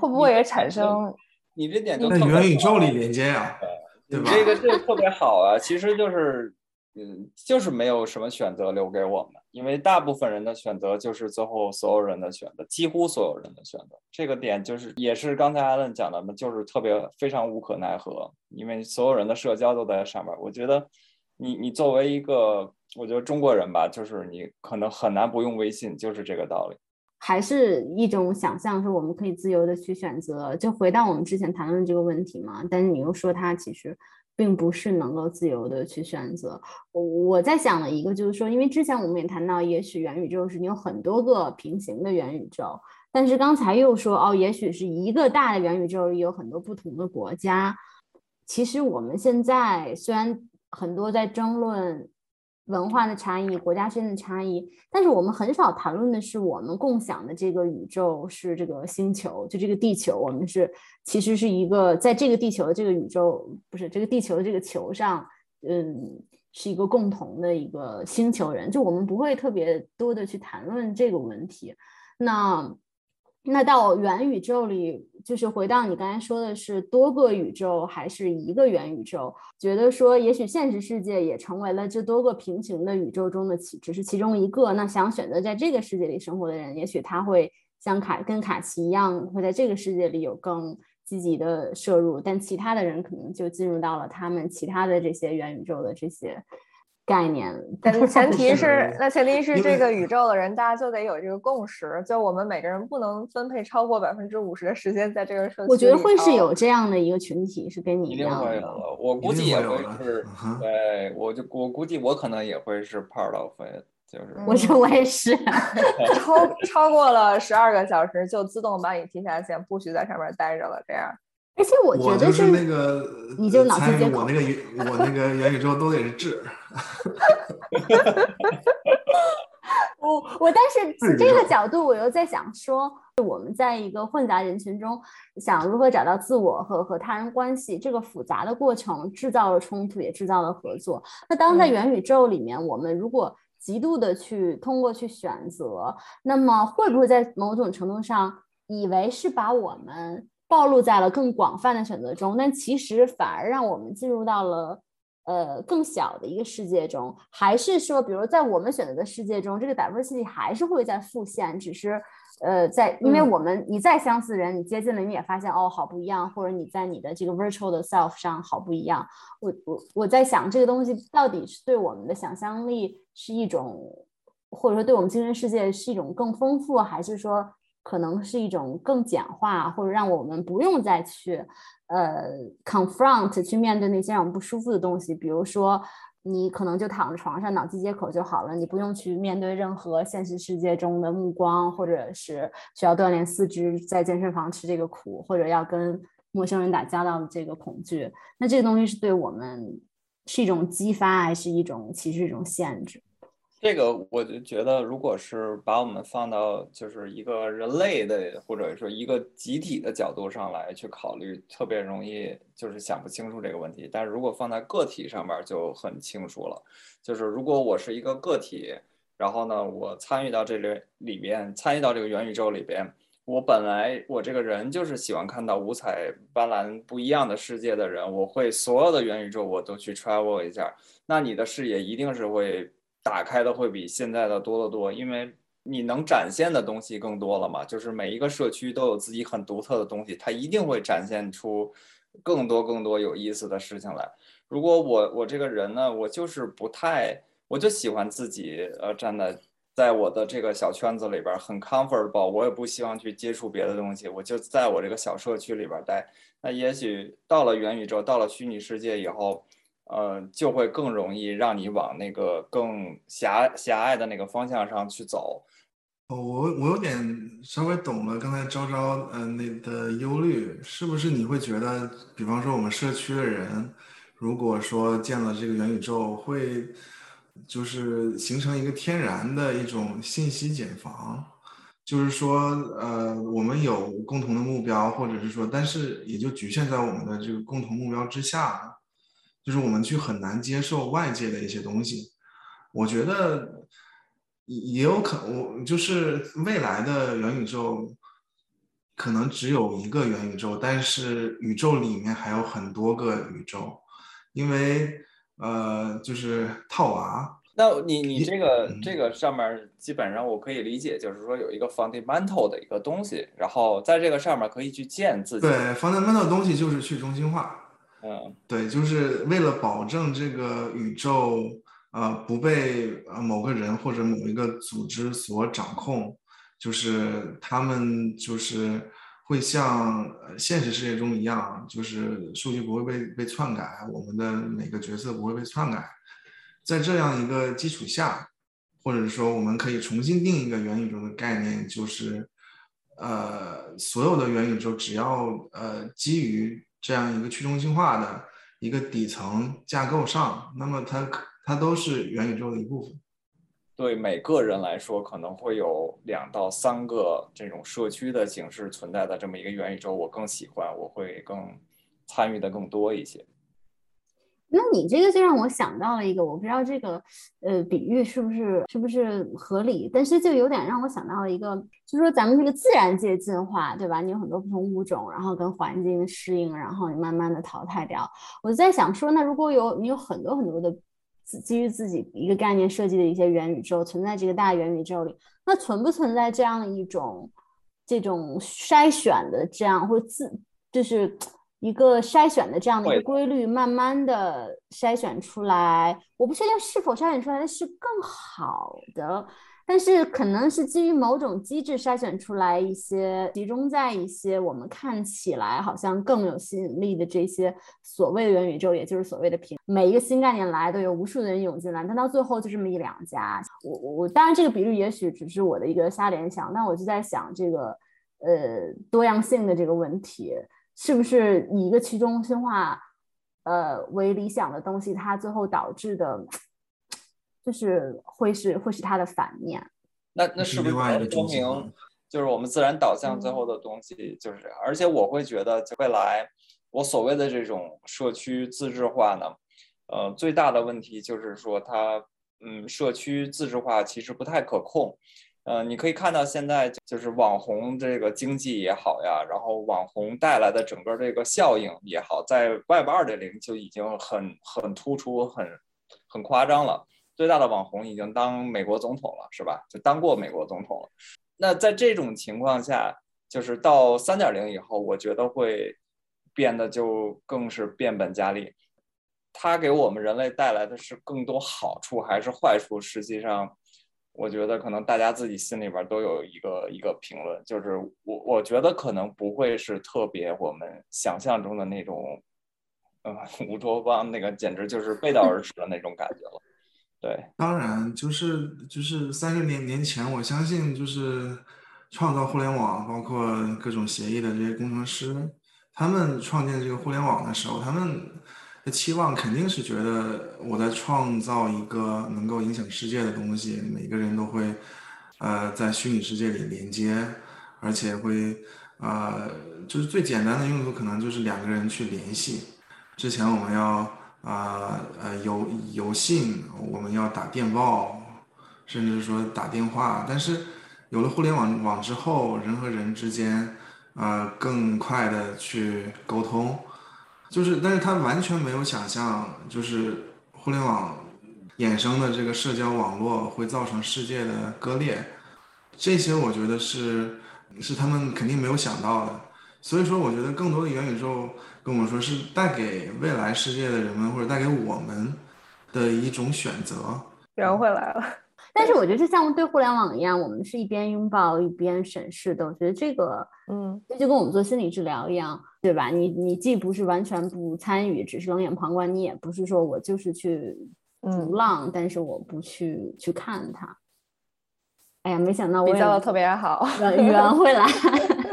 会不会也产生？你这点就在元宇宙里连接呀，对吧？这个这个特别好啊，其实就是。嗯，就是没有什么选择留给我们，因为大部分人的选择就是最后所有人的选择，几乎所有人的选择。这个点就是也是刚才阿伦讲的嘛，就是特别非常无可奈何，因为所有人的社交都在上面。我觉得你你作为一个，我觉得中国人吧，就是你可能很难不用微信，就是这个道理。还是一种想象，是我们可以自由的去选择。就回到我们之前谈论这个问题嘛，但是你又说它其实。并不是能够自由的去选择。我我在想的一个就是说，因为之前我们也谈到，也许元宇宙是你有很多个平行的元宇宙，但是刚才又说哦，也许是一个大的元宇宙里有很多不同的国家。其实我们现在虽然很多在争论。文化的差异，国家之间的差异，但是我们很少谈论的是我们共享的这个宇宙是这个星球，就这个地球，我们是其实是一个在这个地球的这个宇宙，不是这个地球的这个球上，嗯，是一个共同的一个星球人，就我们不会特别多的去谈论这个问题，那。那到元宇宙里，就是回到你刚才说的是多个宇宙还是一个元宇宙？觉得说，也许现实世界也成为了这多个平行的宇宙中的其只是其中一个。那想选择在这个世界里生活的人，也许他会像卡跟卡奇一样，会在这个世界里有更积极的摄入，但其他的人可能就进入到了他们其他的这些元宇宙的这些。概念，但前提是，那前提是这个宇宙的人，大家就得有这个共识，就我们每个人不能分配超过百分之五十的时间在这个社区。我觉得会是有这样的一个群体，是跟你一样的。我估计也会是，对，我就我估计我可能也会是 part of it，就是。我说我也是，超超过了十二个小时就自动把你提下线，不许在上面待着了，这样。而且我觉得是那个，你就脑子接口，我那个元我那个元宇宙都得是智。我我，但是 这个角度，我又在想说，我们在一个混杂人群中，想如何找到自我和和他人关系，这个复杂的过程制造了冲突，也制造了合作。那当在元宇宙里面，我们如果极度的去通过去选择，那么会不会在某种程度上以为是把我们？暴露在了更广泛的选择中，但其实反而让我们进入到了呃更小的一个世界中。还是说，比如在我们选择的世界中，这个 diversity 还是会在复现，只是呃在，因为我们你再相似人，你接近了，你也发现哦好不一样，或者你在你的这个 virtual 的 self 上好不一样。我我我在想这个东西到底是对我们的想象力是一种或者说对我们精神世界是一种更丰富，还是说可能是一种更简化，或者让我们不用再去呃 confront 去面对那些让我们不舒服的东西，比如说。你可能就躺在床上，脑机接口就好了，你不用去面对任何现实世界中的目光，或者是需要锻炼四肢，在健身房吃这个苦，或者要跟陌生人打交道的这个恐惧。那这个东西是对我们是一种激发，还是一种其实是一种限制？这个我就觉得，如果是把我们放到就是一个人类的，或者说一个集体的角度上来去考虑，特别容易就是想不清楚这个问题。但是如果放在个体上面就很清楚了，就是如果我是一个个体，然后呢，我参与到这里里边，参与到这个元宇宙里边，我本来我这个人就是喜欢看到五彩斑斓不一样的世界的人，我会所有的元宇宙我都去 travel 一下，那你的视野一定是会。打开的会比现在的多得多，因为你能展现的东西更多了嘛。就是每一个社区都有自己很独特的东西，它一定会展现出更多更多有意思的事情来。如果我我这个人呢，我就是不太，我就喜欢自己呃站在在我的这个小圈子里边很 comfortable，我也不希望去接触别的东西，我就在我这个小社区里边待。那也许到了元宇宙，到了虚拟世界以后。呃，就会更容易让你往那个更狭狭隘的那个方向上去走。哦，我我有点稍微懂了刚才昭昭呃那的忧虑，是不是你会觉得，比方说我们社区的人，如果说建了这个元宇宙，会就是形成一个天然的一种信息茧房，就是说呃我们有共同的目标，或者是说，但是也就局限在我们的这个共同目标之下。就是我们去很难接受外界的一些东西，我觉得也有可我就是未来的元宇宙，可能只有一个元宇宙，但是宇宙里面还有很多个宇宙，因为呃，就是套娃。那你你这个这个上面基本上我可以理解，就是说有一个 fundamental 的一个东西，然后在这个上面可以去建自己。对，fundamental 的东西就是去中心化。嗯，对，就是为了保证这个宇宙，呃，不被呃某个人或者某一个组织所掌控，就是他们就是会像现实世界中一样，就是数据不会被被篡改，我们的每个角色不会被篡改，在这样一个基础下，或者说我们可以重新定一个元宇宙的概念，就是，呃，所有的元宇宙只要呃基于。这样一个去中心化的一个底层架构上，那么它它都是元宇宙的一部分。对每个人来说，可能会有两到三个这种社区的形式存在的这么一个元宇宙，我更喜欢，我会更参与的更多一些。那你这个就让我想到了一个，我不知道这个呃比喻是不是是不是合理，但是就有点让我想到了一个，就是说咱们这个自然界进化，对吧？你有很多不同物种，然后跟环境适应，然后你慢慢的淘汰掉。我在想说，那如果有你有很多很多的基于自己一个概念设计的一些元宇宙存在这个大元宇宙里，那存不存在这样一种这种筛选的这样或自就是？一个筛选的这样的一个规律，慢慢的筛选出来，我不确定是否筛选出来的是更好的，但是可能是基于某种机制筛选出来一些，集中在一些我们看起来好像更有吸引力的这些所谓的元宇宙，也就是所谓的平，每一个新概念来都有无数的人涌进来，但到最后就这么一两家。我我当然这个比率也许只是我的一个瞎联想，但我就在想这个呃多样性的这个问题。是不是以一个去中心化，呃为理想的东西，它最后导致的，就是会是会是它的反面？那那是不是说明，就是我们自然导向最后的东西就是这样？而且我会觉得，未来我所谓的这种社区自治化呢，呃，最大的问题就是说它，嗯，社区自治化其实不太可控。呃，你可以看到现在就是网红这个经济也好呀，然后网红带来的整个这个效应也好，在 Web 二点零就已经很很突出、很很夸张了。最大的网红已经当美国总统了，是吧？就当过美国总统了。那在这种情况下，就是到三点零以后，我觉得会变得就更是变本加厉。它给我们人类带来的是更多好处还是坏处？实际上。我觉得可能大家自己心里边都有一个一个评论，就是我我觉得可能不会是特别我们想象中的那种，呃，乌托邦那个简直就是背道而驰的那种感觉了。对，当然就是就是三十年年前，我相信就是创造互联网，包括各种协议的这些工程师，他们创建这个互联网的时候，他们。期望肯定是觉得我在创造一个能够影响世界的东西，每个人都会，呃，在虚拟世界里连接，而且会，呃，就是最简单的用途可能就是两个人去联系。之前我们要啊呃邮邮信，我们要打电报，甚至说打电话，但是有了互联网网之后，人和人之间，呃，更快的去沟通。就是，但是他完全没有想象，就是互联网衍生的这个社交网络会造成世界的割裂，这些我觉得是是他们肯定没有想到的。所以说，我觉得更多的元宇宙跟我说是带给未来世界的人们，或者带给我们的一种选择。圆回来了。但是我觉得这项目对互联网一样，我们是一边拥抱一边审视的。我觉得这个，嗯，这就跟我们做心理治疗一样，对吧？你你既不是完全不参与，只是冷眼旁观，你也不是说我就是去逐浪，但是我不去去看它。哎呀，没想到我比较的特别好，圆回来。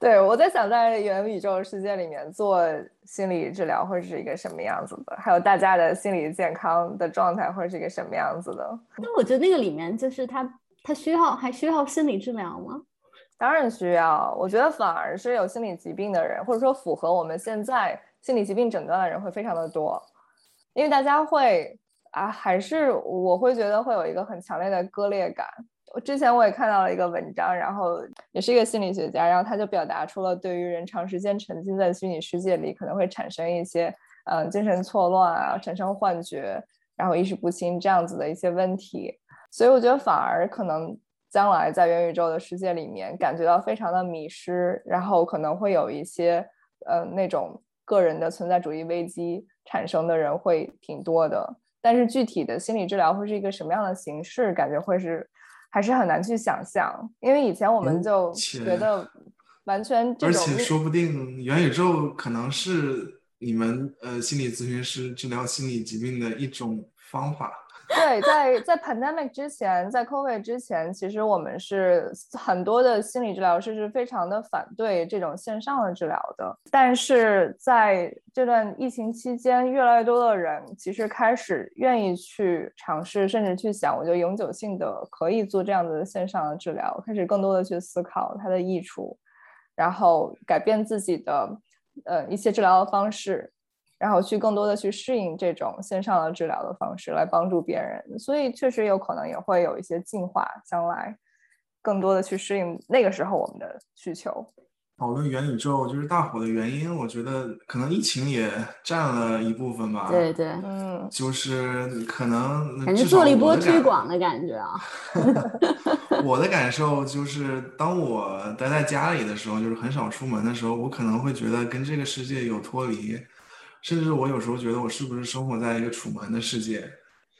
对，我在想，在元宇宙世界里面做心理治疗会是一个什么样子的？还有大家的心理健康的状态会是一个什么样子的？那我觉得那个里面就是他，他需要还需要心理治疗吗？当然需要。我觉得反而是有心理疾病的人，或者说符合我们现在心理疾病诊断的人会非常的多，因为大家会啊，还是我会觉得会有一个很强烈的割裂感。我之前我也看到了一个文章，然后也是一个心理学家，然后他就表达出了对于人长时间沉浸在虚拟世界里可能会产生一些，嗯，精神错乱啊，产生幻觉，然后意识不清这样子的一些问题。所以我觉得反而可能将来在元宇宙的世界里面感觉到非常的迷失，然后可能会有一些，呃，那种个人的存在主义危机产生的人会挺多的。但是具体的心理治疗会是一个什么样的形式，感觉会是。还是很难去想象，因为以前我们就觉得完全这种，而且说不定元宇宙可能是你们呃心理咨询师治疗心理疾病的一种方法。对，在在 pandemic 之前，在 COVID 之前，其实我们是很多的心理治疗师是非常的反对这种线上的治疗的。但是在这段疫情期间，越来越多的人其实开始愿意去尝试，甚至去想，我就永久性的可以做这样子的线上的治疗，开始更多的去思考它的益处，然后改变自己的呃一些治疗的方式。然后去更多的去适应这种线上的治疗的方式，来帮助别人，所以确实有可能也会有一些进化，将来更多的去适应那个时候我们的需求。讨论元宇宙就是大火的原因，我觉得可能疫情也占了一部分吧。对对，嗯，就是可能感觉做了一波推广的感觉啊。我的感受就是，当我待在家里的时候，就是很少出门的时候，我可能会觉得跟这个世界有脱离。甚至我有时候觉得我是不是生活在一个楚门的世界，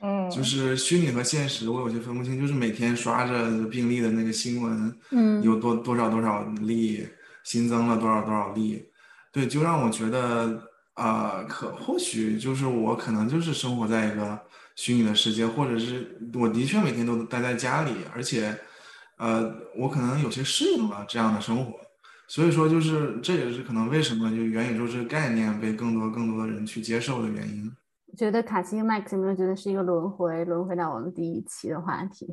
嗯，就是虚拟和现实，我有些分不清。就是每天刷着病例的那个新闻，嗯，有多多少多少例新增了多少多少例，对，就让我觉得啊，可或许就是我可能就是生活在一个虚拟的世界，或者是我的确每天都待在家里，而且，呃，我可能有些适应了这样的生活。所以说，就是这也是可能为什么就元宇宙这个概念被更多更多的人去接受的原因。觉得卡西和 Max 有没有觉得是一个轮回，轮回到我们第一期的话题？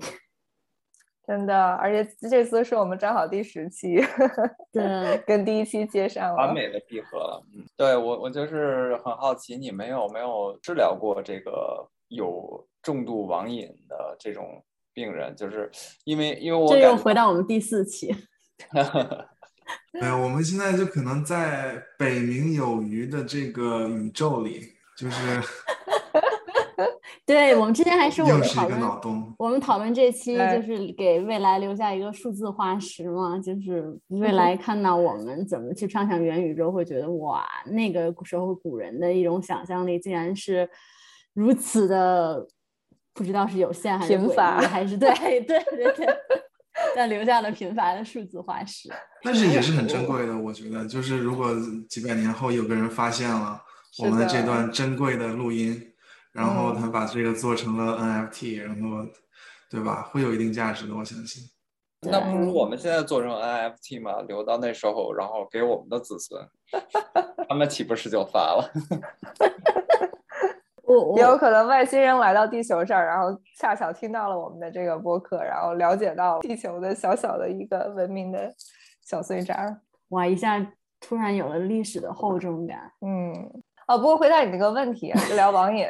真的，而且这次是我们正好第十期，对，跟第一期接上了，完美的闭合了。嗯，对我我就是很好奇，你们有没有治疗过这个有重度网瘾的这种病人？就是因为因为我这又回到我们第四期。哎，我们现在就可能在北冥有鱼的这个宇宙里，就是，对我们之前还是我们讨论，洞。我们讨论这期就是给未来留下一个数字化石嘛，就是未来看到我们怎么去畅想元宇宙，会觉得哇，那个时候古人的一种想象力竟然是如此的不知道是有限还是贫乏还是对对对 对，但留下了频繁的数字化石。但是也是很珍贵的，我觉得，就是如果几百年后有个人发现了我们的这段珍贵的录音，然后他把这个做成了 NFT，然后，对吧？会有一定价值的，我相信。那不如我们现在做成 NFT 嘛，留到那时候，然后给我们的子孙，他们岂不是就发了？我 也有可能外星人来到地球上，然后恰巧听到了我们的这个播客，然后了解到地球的小小的一个文明的小碎渣。哇，一下突然有了历史的厚重感。嗯，哦，不过回答你那个问题，就聊网瘾，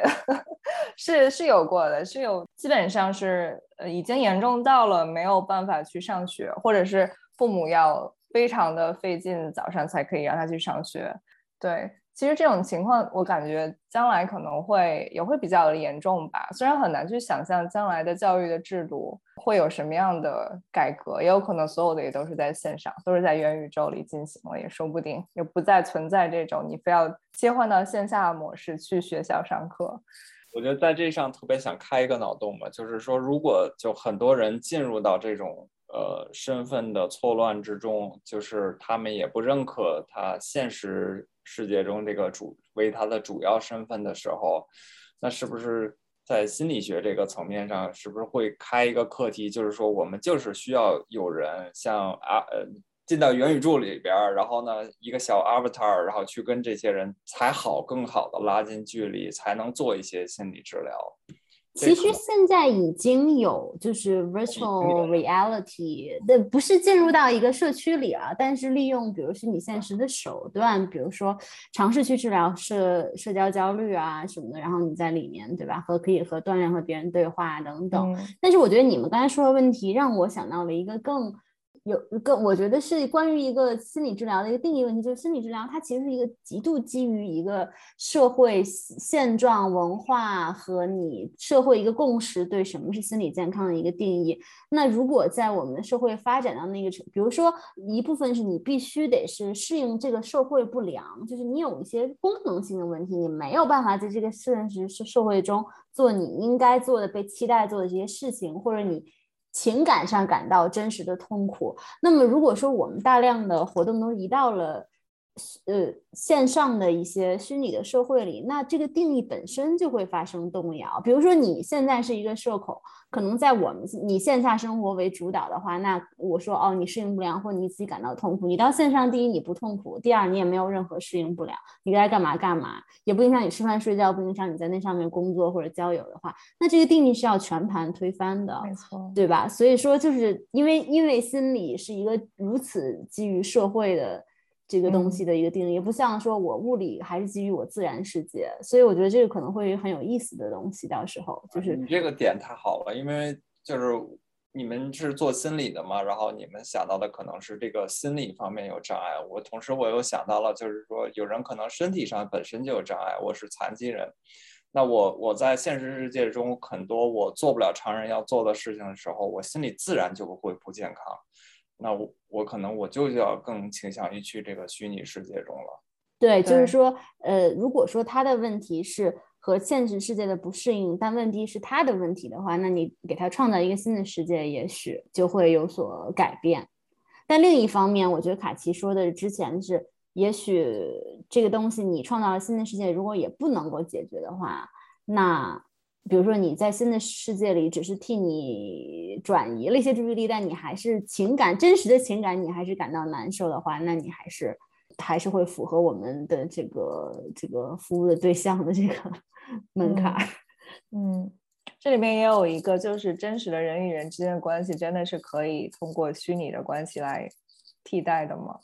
是是有过的，是有，基本上是呃已经严重到了没有办法去上学，或者是父母要非常的费劲，早上才可以让他去上学。对。其实这种情况，我感觉将来可能会也会比较严重吧。虽然很难去想象将来的教育的制度会有什么样的改革，也有可能所有的也都是在线上，都是在元宇宙里进行了，也说不定，也不再存在这种你非要切换到线下模式去学校上课。我觉得在这上特别想开一个脑洞吧，就是说，如果就很多人进入到这种呃身份的错乱之中，就是他们也不认可他现实。世界中这个主为他的主要身份的时候，那是不是在心理学这个层面上，是不是会开一个课题，就是说我们就是需要有人像啊呃进到元宇宙里边，然后呢一个小 avatar，然后去跟这些人才好更好的拉近距离，才能做一些心理治疗。其实现在已经有就是 virtual reality 的，不是进入到一个社区里啊，但是利用比如虚拟现实的手段，比如说尝试去治疗社社交焦虑啊什么的，然后你在里面对吧，和可以和锻炼和别人对话等等。但是我觉得你们刚才说的问题让我想到了一个更。有一个，我觉得是关于一个心理治疗的一个定义问题，就是心理治疗它其实是一个极度基于一个社会现状、文化和你社会一个共识对什么是心理健康的一个定义。那如果在我们社会发展到那个程，比如说一部分是你必须得是适应这个社会不良，就是你有一些功能性的问题，你没有办法在这个现实社社会中做你应该做的、被期待做的这些事情，或者你。情感上感到真实的痛苦。那么，如果说我们大量的活动都移到了。呃，线上的一些虚拟的社会里，那这个定义本身就会发生动摇。比如说，你现在是一个社恐，可能在我们你线下生活为主导的话，那我说哦，你适应不良，或者你自己感到痛苦，你到线上，第一你不痛苦，第二你也没有任何适应不良，你该干嘛干嘛，也不影响你吃饭睡觉，不影响你在那上面工作或者交友的话，那这个定义是要全盘推翻的，没错，对吧？所以说，就是因为因为心理是一个如此基于社会的。这个东西的一个定义，不像说我物理还是基于我自然世界，所以我觉得这个可能会很有意思的东西。到时候就是你这个点太好了，因为就是你们是做心理的嘛，然后你们想到的可能是这个心理方面有障碍。我同时我又想到了，就是说有人可能身体上本身就有障碍，我是残疾人，那我我在现实世界中很多我做不了常人要做的事情的时候，我心里自然就会不健康。那我我可能我就要更倾向于去这个虚拟世界中了。对，就是说，呃，如果说他的问题是和现实世界的不适应，但问题是他的问题的话，那你给他创造一个新的世界，也许就会有所改变。但另一方面，我觉得卡奇说的之前是，也许这个东西你创造了新的世界，如果也不能够解决的话，那。比如说你在新的世界里，只是替你转移了一些注意力，但你还是情感真实的情感，你还是感到难受的话，那你还是还是会符合我们的这个这个服务的对象的这个 门槛。嗯，这里面也有一个，就是真实的人与人之间的关系，真的是可以通过虚拟的关系来替代的吗？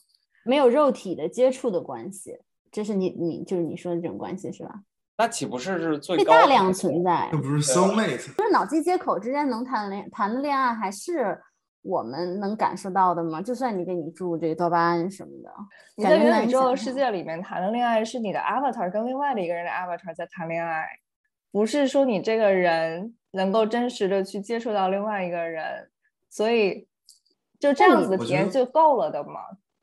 没有肉体的接触的关系，这是你你就是你说的这种关系是吧？那岂不是是最大量存在？这不是 soul mate？就是脑机接口之间能谈恋谈的恋爱，还是我们能感受到的吗？就算你给你注这个多巴胺什么的，你在元宇宙世界里面谈的恋爱，是你的 avatar 跟另外的一个人的 avatar 在谈恋爱，不是说你这个人能够真实的去接触到另外一个人，所以就这样子的体验就够了的嘛？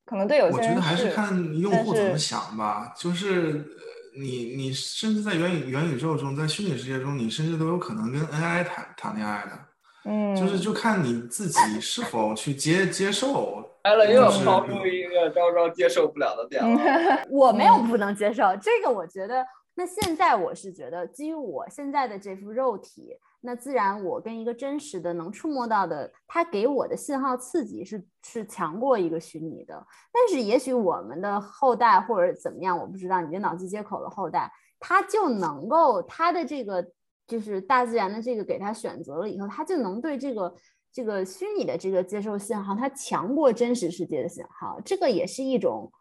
可能对有些人我觉得还是看用户怎么想吧，就是。你你甚至在元宇元宇宙中，在虚拟世界中，你甚至都有可能跟 AI 谈谈恋爱的。嗯，就是就看你自己是否去接接受。来了又要就是抛出一个招招接受不了的点了。我没有不能接受这个，我觉得。那现在我是觉得，基于我现在的这副肉体，那自然我跟一个真实的能触摸到的，它给我的信号刺激是是强过一个虚拟的。但是也许我们的后代或者怎么样，我不知道，你的脑机接口的后代，他就能够他的这个就是大自然的这个给他选择了以后，他就能对这个这个虚拟的这个接受信号，它强过真实世界的信号，这个也是一种。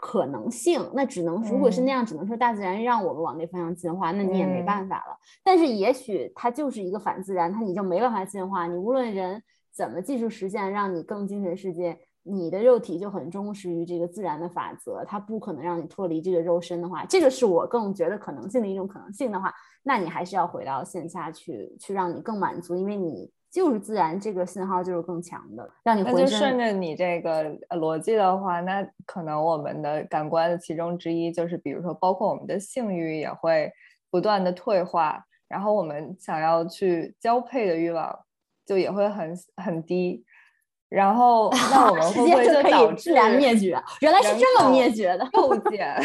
可能性，那只能如果是那样，只能说大自然让我们往那方向进化，那你也没办法了。但是也许它就是一个反自然，它你就没办法进化。你无论人怎么技术实现，让你更精神世界，你的肉体就很忠实于这个自然的法则，它不可能让你脱离这个肉身的话，这个是我更觉得可能性的一种可能性的话，那你还是要回到线下去，去让你更满足，因为你。就是自然，这个信号就是更强的，让你那就顺着你这个逻辑的话，那可能我们的感官的其中之一就是，比如说，包括我们的性欲也会不断的退化，然后我们想要去交配的欲望就也会很很低，然后 那我们会不会就导致自然灭绝？原来是这么灭绝的，构建。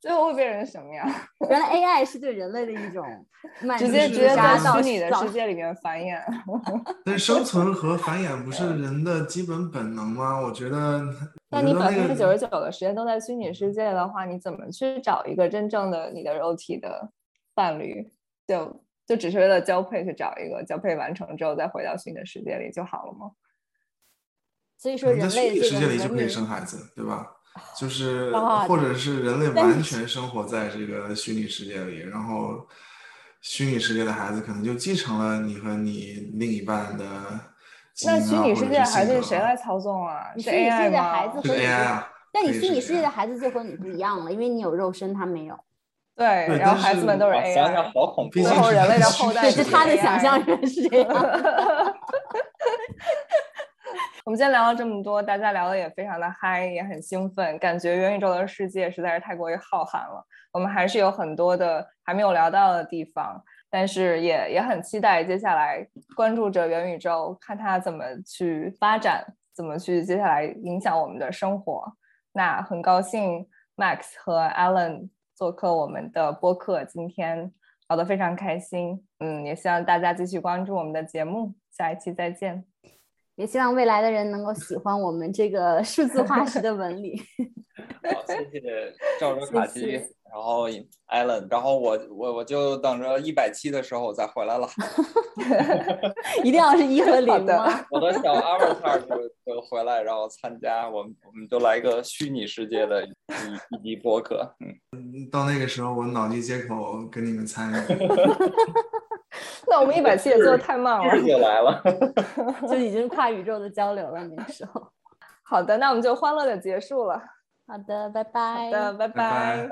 最后会变成什么样？原来 AI 是对人类的一种 直接直接在虚拟的世界里面繁衍。但生存和繁衍不是人的基本本能吗？我觉得。那你百分之九十九的时间都在虚拟世界的话，你怎么去找一个真正的你的肉体的伴侣？就就只是为了交配去找一个，交配完成之后再回到虚拟的世界里就好了吗？所以说，人类世界里就可以生孩子，对吧？就是，或者是人类完全生活在这个虚拟世界里，然后虚拟世界的孩子可能就继承了你和你另一半的。那虚拟世界的孩子是谁来操纵啊？是 AI 吗？是 AI 啊。但你虚拟世界的孩子就和你不一样了，因为你有肉身，他没有。对，然后孩子们都是 AI。想想好恐怖。最后人类的 后代是他的想象人是这样。我们今天聊了这么多，大家聊的也非常的嗨，也很兴奋，感觉元宇宙的世界实在是太过于浩瀚了。我们还是有很多的还没有聊到的地方，但是也也很期待接下来关注着元宇宙，看它怎么去发展，怎么去接下来影响我们的生活。那很高兴 Max 和 Alan 做客我们的播客，今天聊得非常开心。嗯，也希望大家继续关注我们的节目，下一期再见。也希望未来的人能够喜欢我们这个数字化石的纹理。好，谢谢赵州卡基，然后 Allen，然后我我我就等着一百期的时候我再回来了。一定要是一和零的？我的小 Avatar 就就回来，然后参加，我们我们就来一个虚拟世界的一一集播客。嗯，到那个时候我脑机接口跟你们参与。那我们一百期也做的太慢了，就来了，就已经跨宇宙的交流了。那个时候，好的，那我们就欢乐的结束了。好的，拜拜。好的，拜拜。